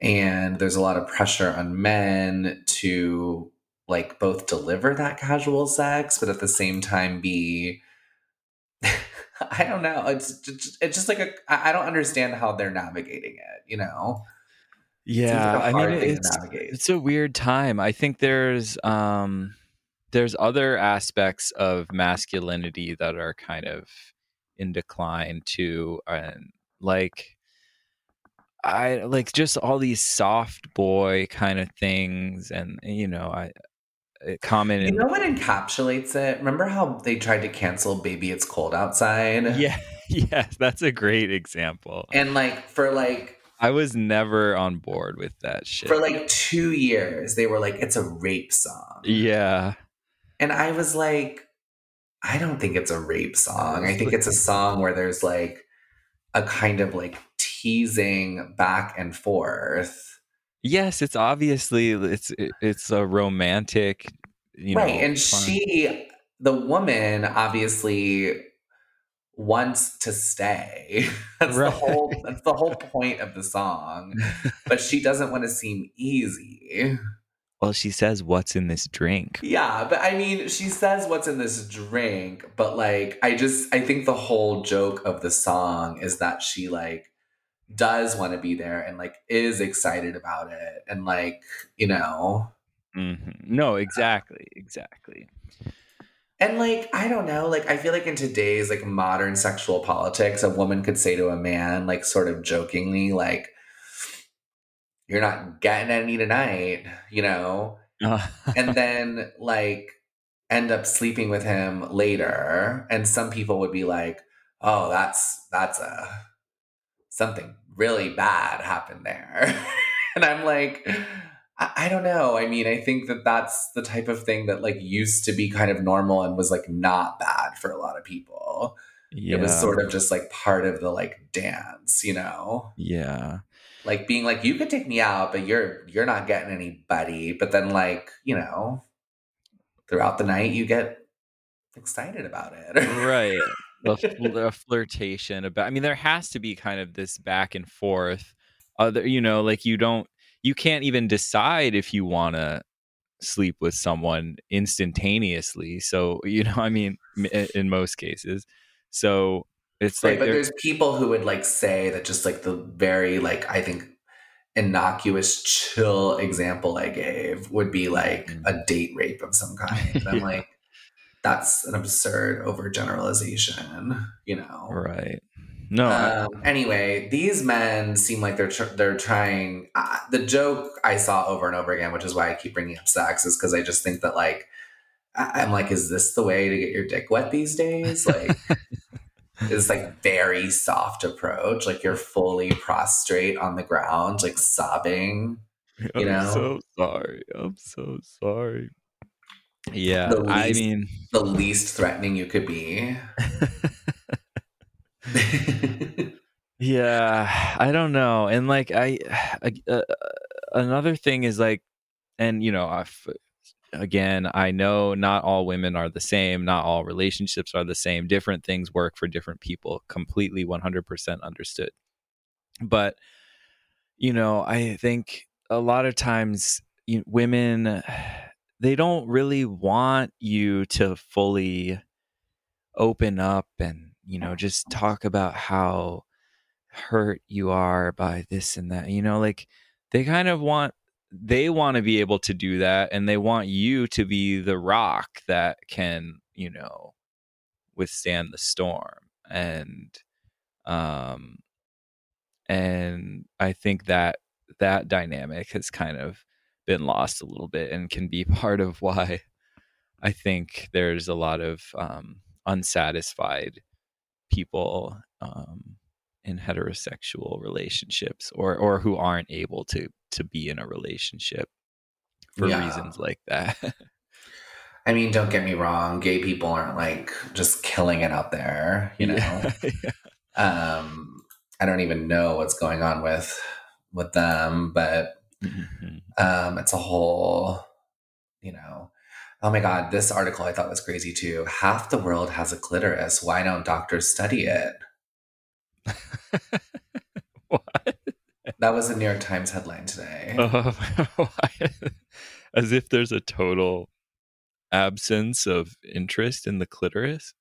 And there's a lot of pressure on men to like both deliver that casual sex, but at the same time be I don't know. It's just, it's just like a I don't understand how they're navigating it, you know? Like yeah a i mean it's it's a weird time i think there's um there's other aspects of masculinity that are kind of in decline too and like i like just all these soft boy kind of things and eh, you know i it common You know what encapsulates it? Remember how they tried to cancel Baby It's Cold Outside? yeah yes that's a great example And like for like i was never on board with that shit for like 2 years they were like it's a rape song. yeah And I was like I don't think it's a rape song. I think it's a song where there's like a kind of like teasing back and forth. Yes, it's obviously it's it's a romantic, you know. right. And fun- she the woman obviously wants to stay. That's the whole that's the whole point of the song. But she doesn't want to seem easy. Well, she says, "What's in this drink?" Yeah, but I mean, she says what's in this drink, but like, I just, I think the whole joke of the song is that she like does want to be there and like is excited about it. And like, you know, Mhm. No, exactly, exactly. and like, I don't know, like, I feel like in today's like modern sexual politics, a woman could say to a man, like, sort of jokingly, like, you're not getting any tonight, you know? Uh-huh. and then like end up sleeping with him later and some people would be like oh that's that's a something really bad happened there. And i'm like I, I don't know. I mean i think that that's the type of thing that like used to be kind of normal and was like not bad for a lot of people. Yeah, it was sort of just like part of the like dance you know? Yeah, like being like you could take me out but you're you're not getting anybody but then like you know throughout the night you get excited about it right. The, the flirtation about. I mean, there has to be kind of this back and forth. Other, you know, like you don't, you can't even decide if you want to sleep with someone instantaneously. So you know, I mean, m- in most cases, so it's right like but there's people who would like say that just like the very like i think innocuous chill example i gave would be like Mhm. a date rape of some kind and i'm Yeah. like that's an absurd overgeneralization you know right. No, Um, anyway, these men seem like they're tr- they're trying. Uh, the joke I saw over and over again, which is why I keep bringing up sex, is because I just think that like I- I'm like, is this the way to get your dick wet these days? Like, is like very soft approach. Like you're fully prostrate on the ground, like sobbing. You know? I'm know? so sorry. I'm so sorry. Yeah, The I mean, The least threatening you could be. yeah, I don't know. And like, I, I uh, another thing is like, and you know, I f- again, I know not all women are the same, not all relationships are the same. Different things work for different people. Completely, one hundred percent understood. But you know, I think a lot of times you, women they don't really want you to fully open up and you know just talk about how hurt you are by this and that you know like they kind of want they want to be able to do that and they want you to be the rock that can you know withstand the storm and um and i think that that dynamic has kind of been lost a little bit and can be part of why i think there's a lot of um unsatisfied people um in heterosexual relationships or or who aren't able to to be in a relationship for Yeah. reasons like that I mean, don't get me wrong, gay people aren't like just killing it out there, you know. Yeah. um I don't even know what's going on with with them, but Mhm. um it's a whole you know oh my god this article i thought was crazy too half the world has a clitoris why don't doctors study it what? That was a new york times headline today. Uh, as if there's a total absence of interest in the clitoris?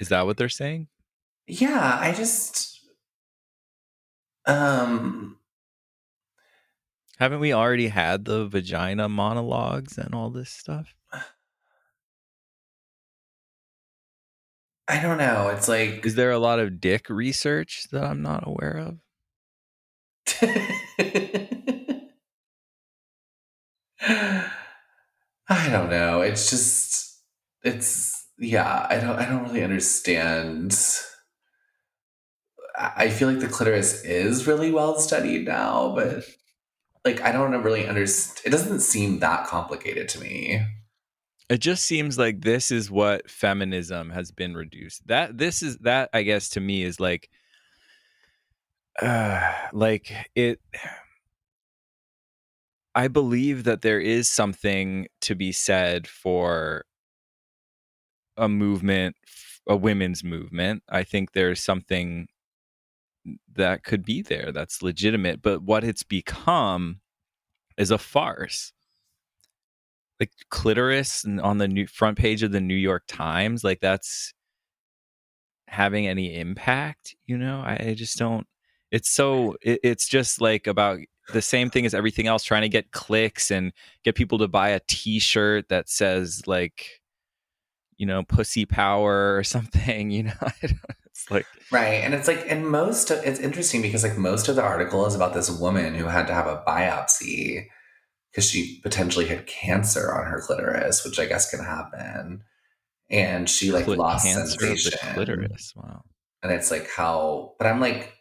Is that what they're saying? Yeah i just um haven't we already had the vagina monologues and all this stuff i don't know it's like is there a lot of dick research that i'm not aware of I don't know. It's just it's yeah, I don't I don't really understand. I I feel like the clitoris is really well studied now, but like I don't really understand. It doesn't seem that complicated to me. It just seems like this is what feminism has been reduced. That this is that i guess to me is like uh like it i believe that there is something to be said for a movement a women's movement. I think there's something that could be there that's legitimate but what it's become is a farce like clitoris n- on the new front page of the New York Times, like that's having any impact, you know? I, I just don't it's so it, it's just like about the same thing as everything else trying to get clicks and get people to buy a t-shirt that says like you know pussy power or something you know it's like Right. And it's like and most of, it's interesting because like most of the article is about this woman who had to have a biopsy because she potentially had cancer on her clitoris, which I guess can happen. And she like clit- lost cancer of the sensation. clitoris wow. And it's like how but i'm like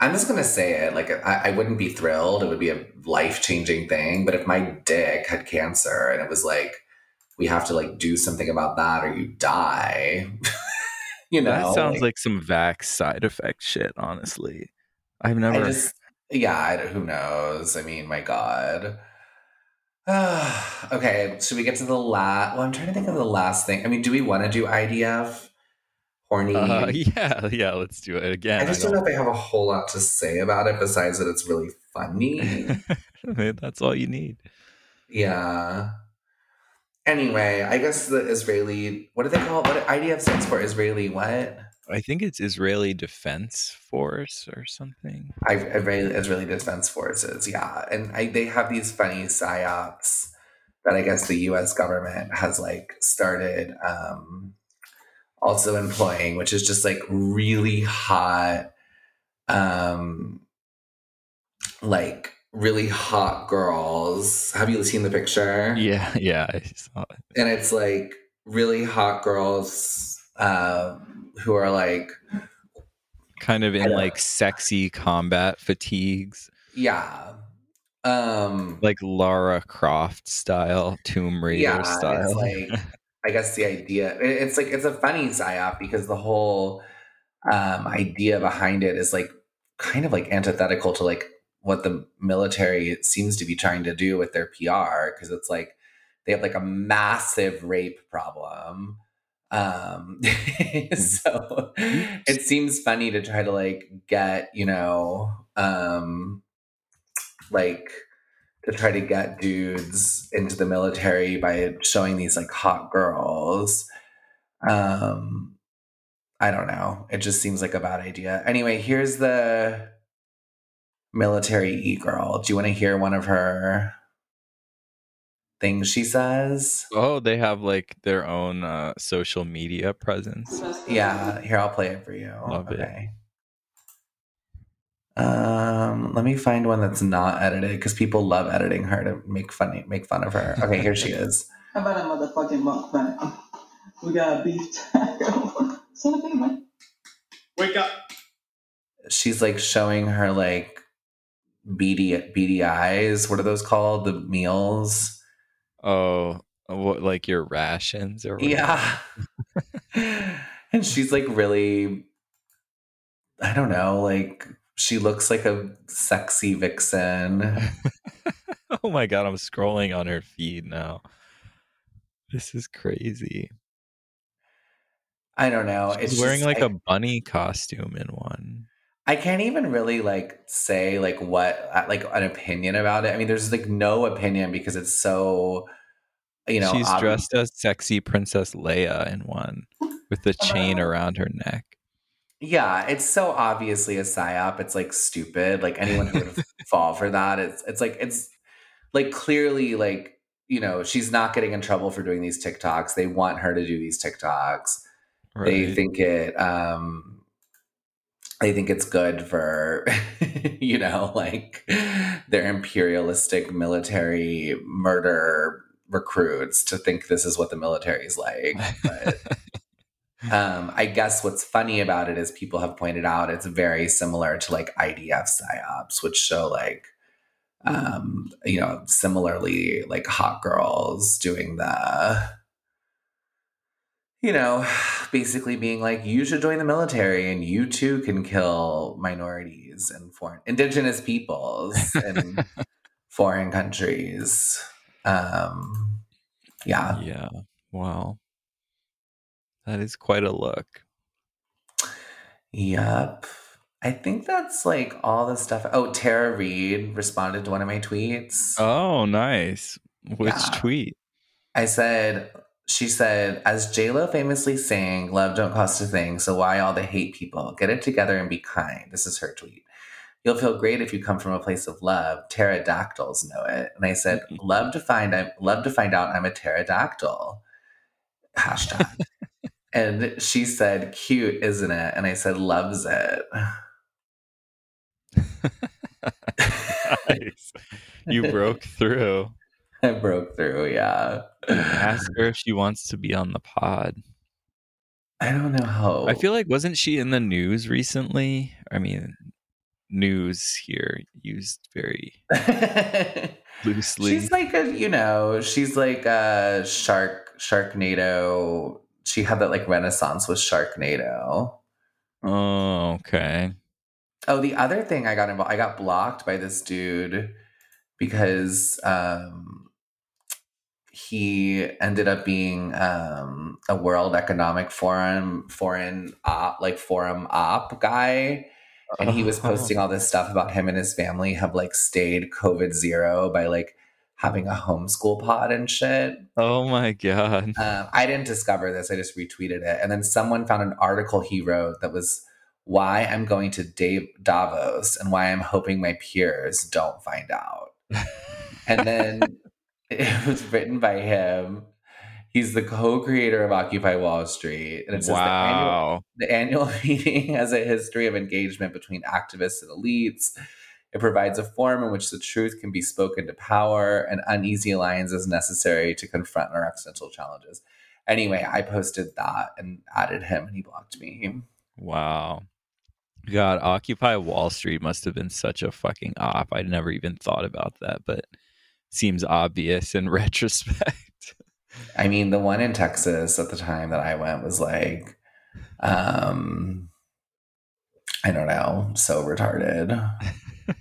i'm just gonna say it like I, I wouldn't be thrilled. It would be a life-changing thing. But if my dick had cancer and it was like we have to like do something about that or you die you know that sounds like some vax side effect shit honestly. I've never just yeah I, who knows? I mean my god okay so we get to the last well i'm trying to think of the last thing i mean do we want to do idf horny uh, yeah yeah let's do it again I just don't know if I have a whole lot to say about it besides that it's really funny. that's all you need yeah. Anyway, I guess the Israeli what do they call it? What IDF stands for Israeli what? I think it's Israeli Defense Force or something. I Israeli Israeli Defense Forces, yeah. And I, they have these funny psyops that I guess the US government has like started um also employing, which is just like really hot um like really hot girls. Have you seen the picture? Yeah, yeah, I saw it. And it's like really hot girls uh, who are like, kind of in like sexy combat fatigues, yeah, um, like Lara Croft style, Tomb Raider yeah, style. like I guess the idea it's like it's a funny psyop because the whole um, idea behind it is like kind of like antithetical to like what the military seems to be trying to do with their PR because it's like they have like a massive rape problem. Um, so it seems funny to try to like get, you know, um, like to try to get dudes into the military by showing these like hot girls. Um, I don't know. It just seems like a bad idea. Anyway, here's the military e girl. Do you want to hear one of her things she says? oh, they have like their own uh, social media presence. Yeah, here I'll play it for you. Love it. Um, let me find one that's not edited because people love editing her to make funny make fun of her. Okay, here she is. How about a motherfucking mukbang? We got a beef taco. Son of a man. Wake up. She's like showing her like beady beady eyes. What are those called? The meals. Oh, what like your rations or whatever? Yeah. and she's like really I don't know, like she looks like a sexy vixen. oh my god, I'm scrolling on her feed now. This is crazy. I don't know. She's It's wearing just- like I- a bunny costume in one. I can't even really like say like what uh, like an opinion about it. I mean, there's like no opinion because it's so you know. She's ob- dressed as sexy Princess Leia in one with the chain around her neck. Yeah, it's so obviously a psyop. It's like stupid. Like anyone who would fall for that, it's it's like it's like clearly like you know she's not getting in trouble for doing these TikToks. They want her to do these TikToks. They think it. um they think it's good for you know like their imperialistic military murder recruits to think this is what the military is like but um, I guess what's funny about it is people have pointed out it's very similar to like IDF psyops, which show like, um, you know, similarly like hot girls doing the, you know, basically being like, you should join the military and you too can kill minorities and foreign indigenous peoples in foreign countries. Um, yeah. yeah. Wow. That is quite a look. Yep. I think that's like all the stuff. Oh, Tara Reid responded to one of my tweets. Oh, nice. Which Yeah. tweet? I said, she said, as JLo famously sang, love don't cost a thing, so why all the hate people? Get it together and be kind. This is her tweet. You'll feel great if you come from a place of love. Pterodactyls know it. And I said, love to find I'm love to find out I'm a pterodactyl. Hashtag. and she said, cute, isn't it? And I said, loves it. nice. You broke through. I broke through, yeah. Ask her if she wants to be on the pod. I don't know how. I feel like wasn't she in the news recently? I mean, news here used very loosely. she's like a, you know, she's like a shark, Sharknado. She had that like renaissance with Sharknado. oh, okay. Oh, the other thing I got involved, I got blocked by this dude because um, he ended up being um, a World Economic Forum foreign op, like forum op guy, and he was posting all this stuff about him and his family have like stayed COVID zero by like having a homeschool pod and shit. Oh my god. Um, I didn't discover this. I just retweeted it. And then someone found an article he wrote that was why I'm going to Dave Davos and why I'm hoping my peers don't find out. And then it was written by him. He's the co-creator of Occupy Wall Street. And it says the annual, wow. the annual meeting has a history of engagement between activists and elites. It provides a forum in which the truth can be spoken to power and uneasy alliances is necessary to confront our existential challenges. Anyway, I posted that and added him, and he blocked me. Wow. God, Occupy Wall Street must have been such a fucking op. I'd never even thought about that, but seems obvious in retrospect. I mean, the one in Texas at the time that I went was like, um, I don't know, so retarded. it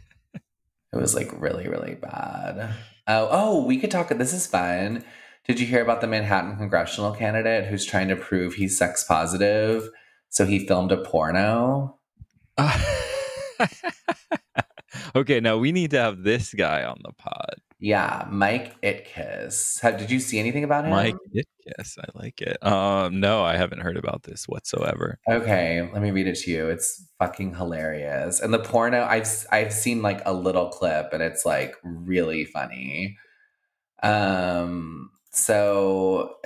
was like really, really bad. Oh, oh, we could talk. This is fun. Did you hear about the Manhattan congressional candidate who's trying to prove he's sex positive? So he filmed a porno. okay, now we need to have this guy on the pod. Yeah, Mike Itkis. How, did you see anything about him? Mike Itkis, I like it. Um, no, I haven't heard about this whatsoever. Okay, let me read it to you. It's fucking hilarious. And the porno, I've I've seen like a little clip, and it's like really funny. Um, so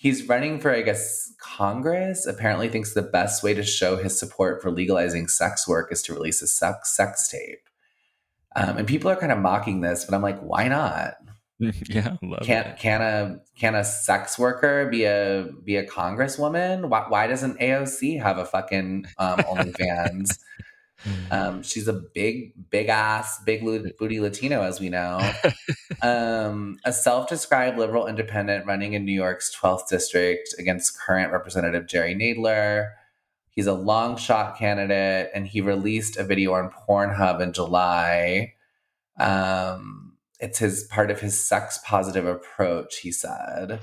he's running for, I guess, Congress. Apparently, thinks the best way to show his support for legalizing sex work is to release a sex sex tape. Um, and people are kind of mocking this, but I'm like, why not? yeah, love Can it. can a can a sex worker be a be a congresswoman? Why, why doesn't AOC have a fucking um, OnlyFans? Um, she's a big big ass big booty Latino, as we know. um, a self described liberal independent running in New York's 12th district against current Representative Jerry Nadler. He's a long shot candidate, and he released a video on Pornhub in July. Um, it's his part of his sex positive approach, he said.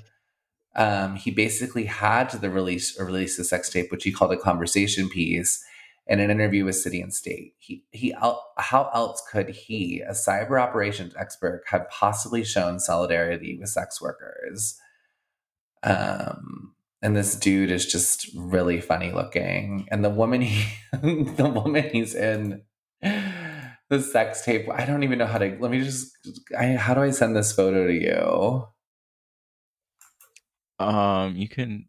Um, he basically had to the release or release the sex tape, which he called a conversation piece, in an interview with City and State. He he how else could he, a cyber operations expert, have possibly shown solidarity with sex workers? Um, and this dude is just really funny looking, and the woman he the woman he's in the sex tape. I don't even know how to. Let me just. I, how do I send this photo to you? Um, you can.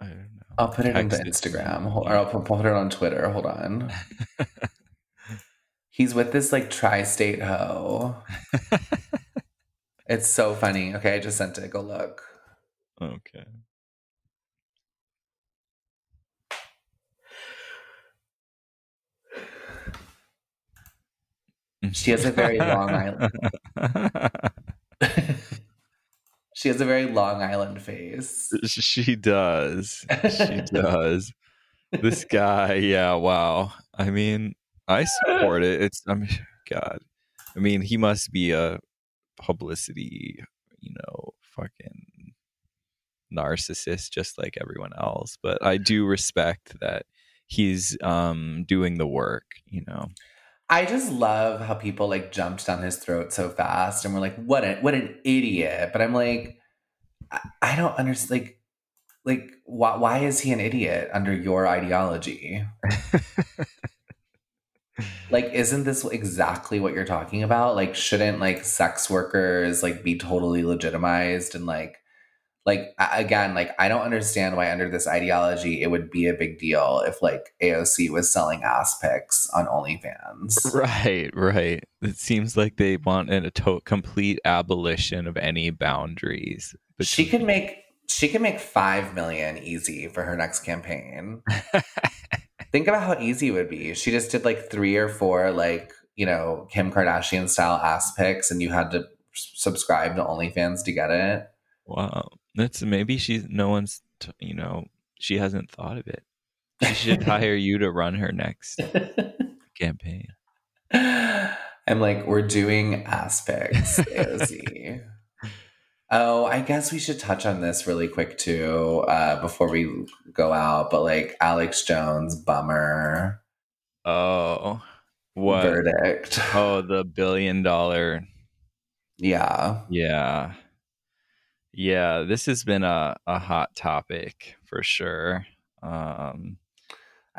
I don't know. I'll put it into Text it to Instagram. Or I'll put, put it on Twitter. Hold on. He's with this like tri-state hoe. It's so funny. Okay, I just sent it. Go look. okay. She has a very long island. She has a very Long Island face. she does. She does. this guy, yeah, wow. I mean, I support it. It's I mean, God. I mean, he must be a publicity, you know, fucking narcissist just like everyone else. But I do respect that he's um doing the work, you know. I just love how people like jumped down his throat so fast and were like, "What a what an idiot!" But I'm like, I, I don't understand. Like, like why why is he an idiot under your ideology? like, isn't this exactly what you're talking about? Like, shouldn't like sex workers like be totally legitimized and like like again like i don't understand why under this ideology it would be a big deal if like aoc was selling ass pics on onlyfans Right, right. It seems like they want a to- complete abolition of any boundaries. but she could make she could make five million easy for her next campaign think about how easy it would be she just did like three or four like you know kim kardashian style ass pics and you had to subscribe to onlyfans to get it Wow, that's maybe she's no one's t- you know she hasn't thought of it. She should hire you to run her next campaign. I'm like, we're doing aspects, AOC. oh, I guess we should touch on this really quick too, uh, before we go out. But like Alex Jones, bummer Oh, what? verdict. Oh, the billion dollar. Yeah. Yeah, yeah. This has been a a hot topic for sure. Um,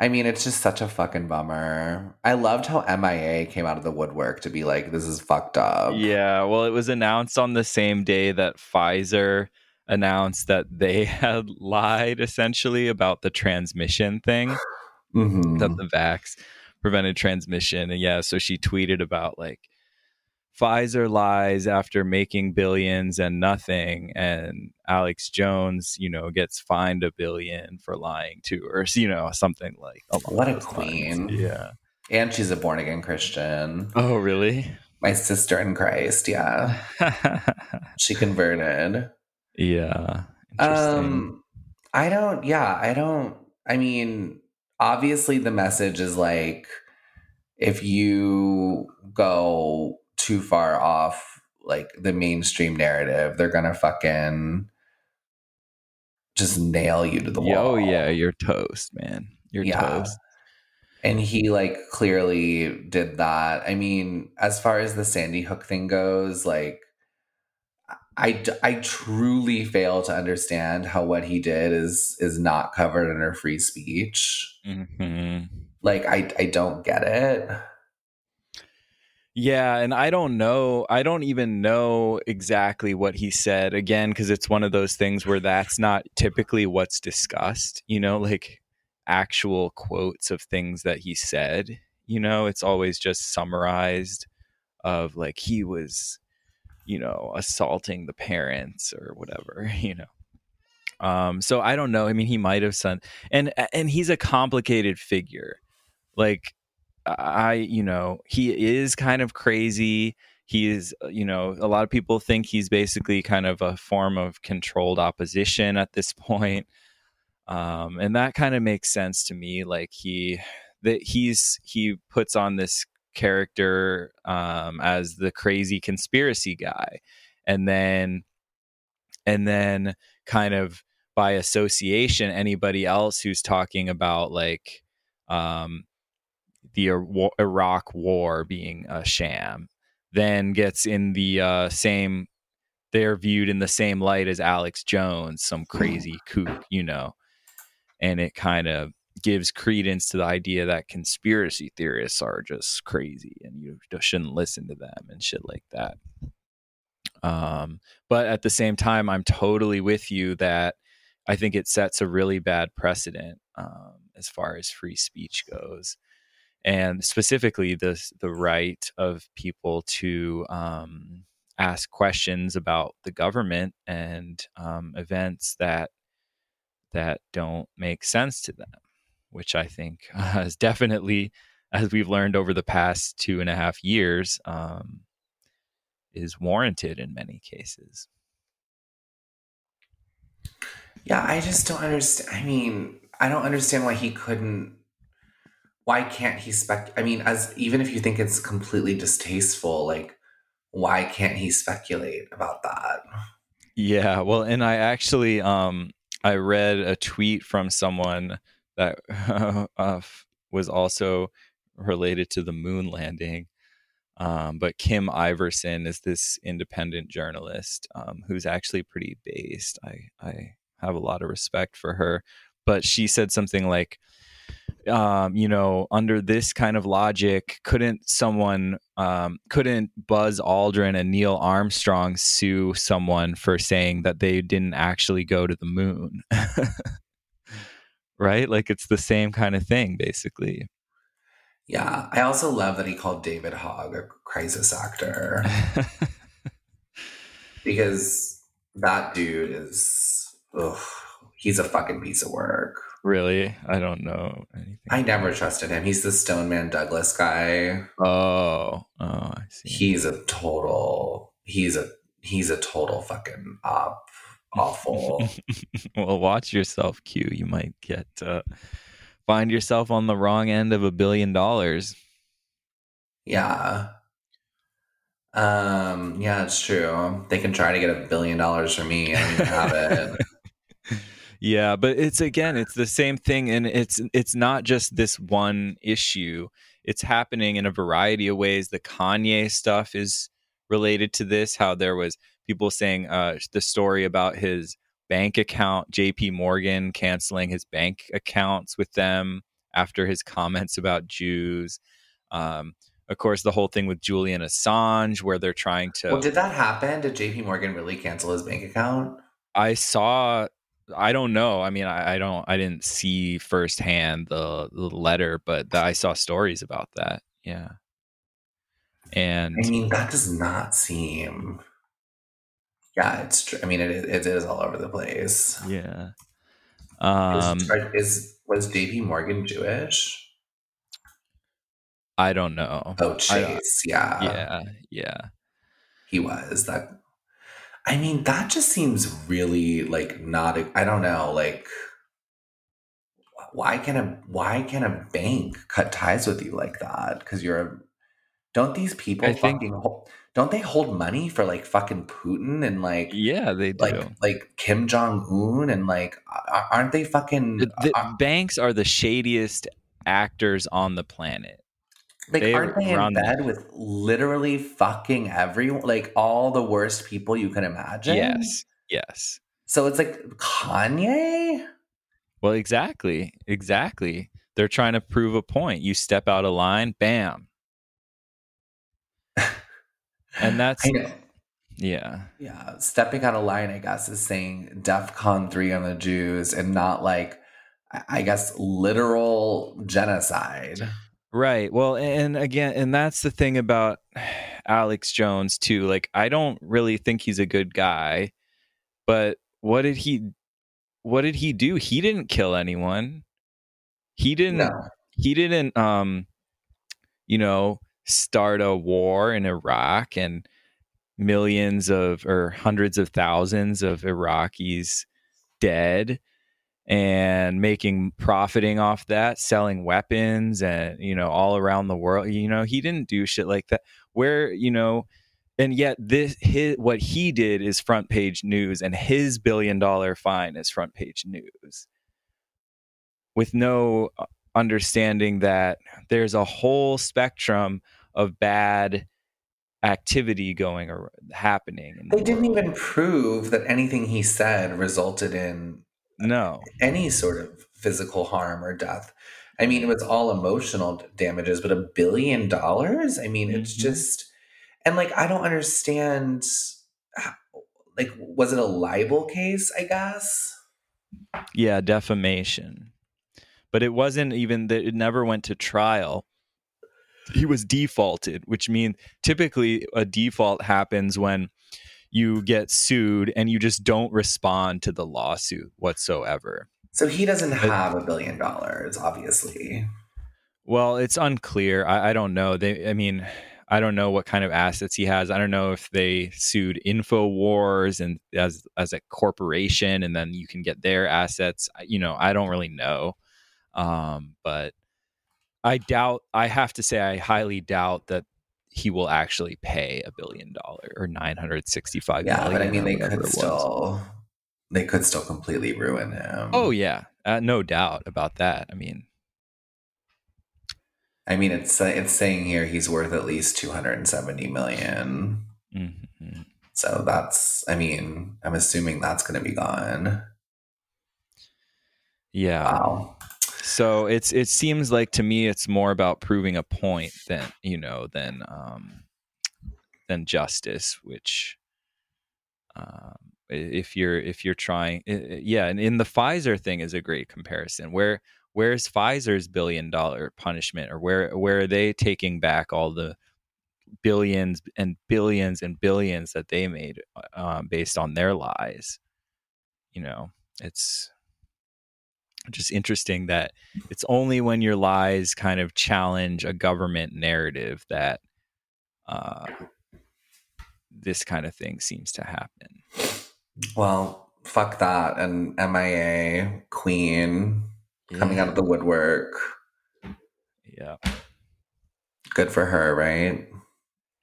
I mean, it's just such a fucking bummer. I loved how MIA came out of the woodwork to be like, this is fucked up. Yeah, well, it was announced on the same day that Pfizer announced that they had lied essentially about the transmission thing, Mhm. that the vax prevented transmission. And yeah, so she tweeted about like Pfizer lies after making billions and nothing, and Alex Jones, you know, gets fined a billion for lying to her, you know, something like. What a those lines. queen. Yeah. And she's a born again Christian. Oh, really? My sister in Christ. Yeah. She converted. yeah. Interesting. Um, I don't, yeah, I don't, I mean, obviously the message is like, if you go too far off like the mainstream narrative, they're gonna fucking just nail you to the wall. oh yeah, you're toast, man. You're Yeah. toast. And he like clearly did that. I mean, as far as the Sandy Hook thing goes, like I, I truly fail to understand how what he did is is not covered under free speech. hmm Like I I don't get it. Yeah, and I don't know. I don't even know exactly what he said again because it's one of those things where that's not typically what's discussed. You know, like actual quotes of things that he said. You know, it's always just summarized of like he was, you know, assaulting the parents or whatever. You know. Um, so I don't know. I mean, he might have said, and and he's a complicated figure. Like I, you know, he is kind of crazy. He is, uh, you know, a lot of people think he's basically kind of a form of controlled opposition at this point. Um, and that kind of makes sense to me. Like he, that he's, he puts on this character um, as the crazy conspiracy guy. And then, and then kind of by association, anybody else who's talking about like, um, the Iraq war being a sham, then gets in the uh, same. They're viewed in the same light as Alex Jones, some crazy kook, you know, and it kind of gives credence to the idea that conspiracy theorists are just crazy and you shouldn't listen to them and shit like that. Um, but at the same time, I'm totally with you that I think it sets a really bad precedent um, as far as free speech goes and specifically the the right of people to um, ask questions about the government and um, events that that don't make sense to them, which I think is definitely, as we've learned over the past two and a half years, um, is warranted in many cases. Yeah, I just don't understand. I mean, I don't understand why he couldn't. Why can't he spec? I mean, as even if you think it's completely distasteful, like, why can't he speculate about that? Yeah, well, and I actually um I read a tweet from someone that uh, was also related to the moon landing. Um, but Kim Iversen is this independent journalist um, who's actually pretty based. I I have a lot of respect for her, but she said something like, um, you know, under this kind of logic, couldn't someone, um, couldn't Buzz Aldrin and Neil Armstrong sue someone for saying that they didn't actually go to the moon? right? Like it's the same kind of thing, basically. Yeah, I also love that he called David Hogg a crisis actor because that dude is, ugh, he's a fucking piece of work. Really? I don't know anything. I never trusted him. He's the Stoneman Douglas guy. Oh, oh, I see. He's a total. He's a he's a total fucking op. Awful. well, watch yourself, Q. You might get uh, find yourself on the wrong end of a billion dollars. yeah. Um. Yeah, it's true. They can try to get a billion dollars from me. I don't have it. Yeah, but it's again, it's the same thing, and it's it's not just this one issue. It's happening in a variety of ways. The Kanye stuff is related to this. How there was people saying uh, the story about his bank account, J.P. Morgan canceling his bank accounts with them after his comments about Jews. Um, of course, the whole thing with Julian Assange, where they're trying to. Well, did that happen? Did J.P. Morgan really cancel his bank account? I saw. I don't know. I mean, I, I don't. I didn't see firsthand the, the letter, but the, I saw stories about that. Yeah. And I mean, that does not seem. Yeah, it's true. I mean, it, it is all over the place. yeah. Um, is, was JP Morgan Jewish? I don't know. Oh, I- Chase. yeah. yeah, yeah. he was that i mean that just seems really like not I don't know like why can a why can a bank cut ties with you like that because you're a don't these people I think- fucking hold, don't they hold money for like fucking putin and like Yeah, they do. like like kim jong-un and like aren't they fucking the, the are- banks are the shadiest actors on the planet. Like they aren't they in bed with literally fucking everyone like all the worst people you can imagine Yes. Yes. So it's like Kanye? Well, exactly. Exactly. They're trying to prove a point. You step out of line, bam. And that's yeah. Yeah. Stepping out of line, I guess, is saying DEF CON 3 on the Jews and not like, I I guess, literal genocide. Right. Well, and again, and that's the thing about Alex Jones too. Like I don't really think he's a good guy, but what did he what did he do? He didn't kill anyone. He didn't No. he didn't um you know start a war in Iraq and millions of or hundreds of thousands of Iraqis dead and making profiting off that selling weapons and you know all around the world. You know he didn't do shit like that. Where you know and yet this his what he did is front page news and his billion dollar fine is front page news. With no uh, understanding that there's a whole spectrum of bad activity going or happening in the They didn't even prove that anything he said resulted in no any sort of physical harm or death. I mean, it was all emotional damages, but a billion dollars? I mean, it's Mhm. just, and like, I don't understand. How, like, was it a libel case? I guess. yeah defamation but it wasn't even that it never went to trial he was defaulted which means typically a default happens when you get sued and you just don't respond to the lawsuit whatsoever. So he doesn't have a billion dollars, obviously. well it's unclear. I, I don't know. They i mean i don't know what kind of assets he has. I don't know if they sued infowars and as as a corporation and then you can get their assets. You know i don't really know. Um but i doubt i have to say i highly doubt that he will actually pay a billion dollar or 965 Yeah, but I mean, they could still, they could still completely ruin him. oh yeah uh, no doubt about that i mean I mean, it's it's saying here he's worth at least two hundred and seventy million. mhm. So that's, I mean, I'm assuming that's going to be gone. yeah Wow. So it's it seems like to me it's more about proving a point than you know than um, than justice, which um, if you're if you're trying, yeah, and in the Pfizer thing is a great comparison. Where where's Pfizer's billion dollar punishment, or where where are they taking back all the billions and billions and billions that they made um, based on their lies? You know, it's just interesting that it's only when your lies kind of challenge a government narrative that uh, this kind of thing seems to happen. Well, fuck that. And MIA, Queen, coming out of the woodwork. yeah, Good for her, right?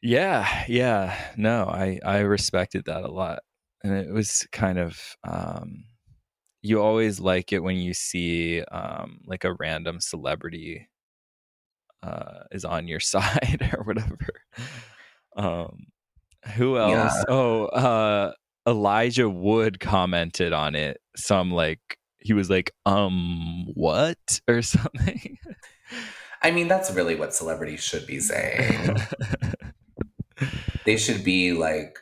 yeah, yeah. No, I I respected that a lot, and it was kind of um, you always like it when you see um, like a random celebrity uh, is on your side or whatever. Um, who else? Yeah. Oh, uh, Elijah Wood commented on it. Some like he was like, um, what or something. I mean, that's really what celebrities should be saying. they should be like,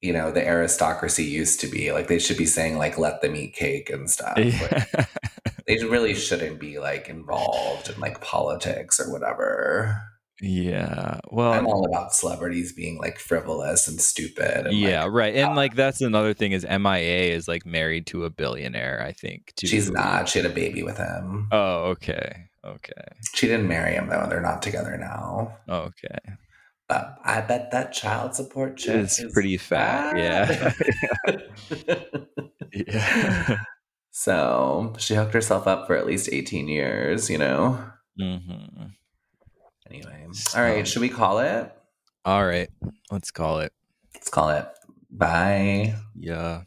you know, the aristocracy used to be. Like, they should be saying, like, let them eat cake and stuff. Like, Yeah. they really shouldn't be, like, involved in, like, politics or whatever. Yeah. Well, I'm all about celebrities being like frivolous and stupid. And, yeah, like, right. And uh, like that's another thing is MIA is like married to a billionaire, I think. Too. she's not. She had a baby with him. Oh, okay. Okay. She didn't marry him though. They're not together now. Okay. But I bet that child support check It's is pretty fat. Yeah. fat. yeah. so she hooked herself up for at least 18 years, you know? hmm Anyway. All right. Should we call it? All right. Let's call it. Let's call it. Bye. Yeah.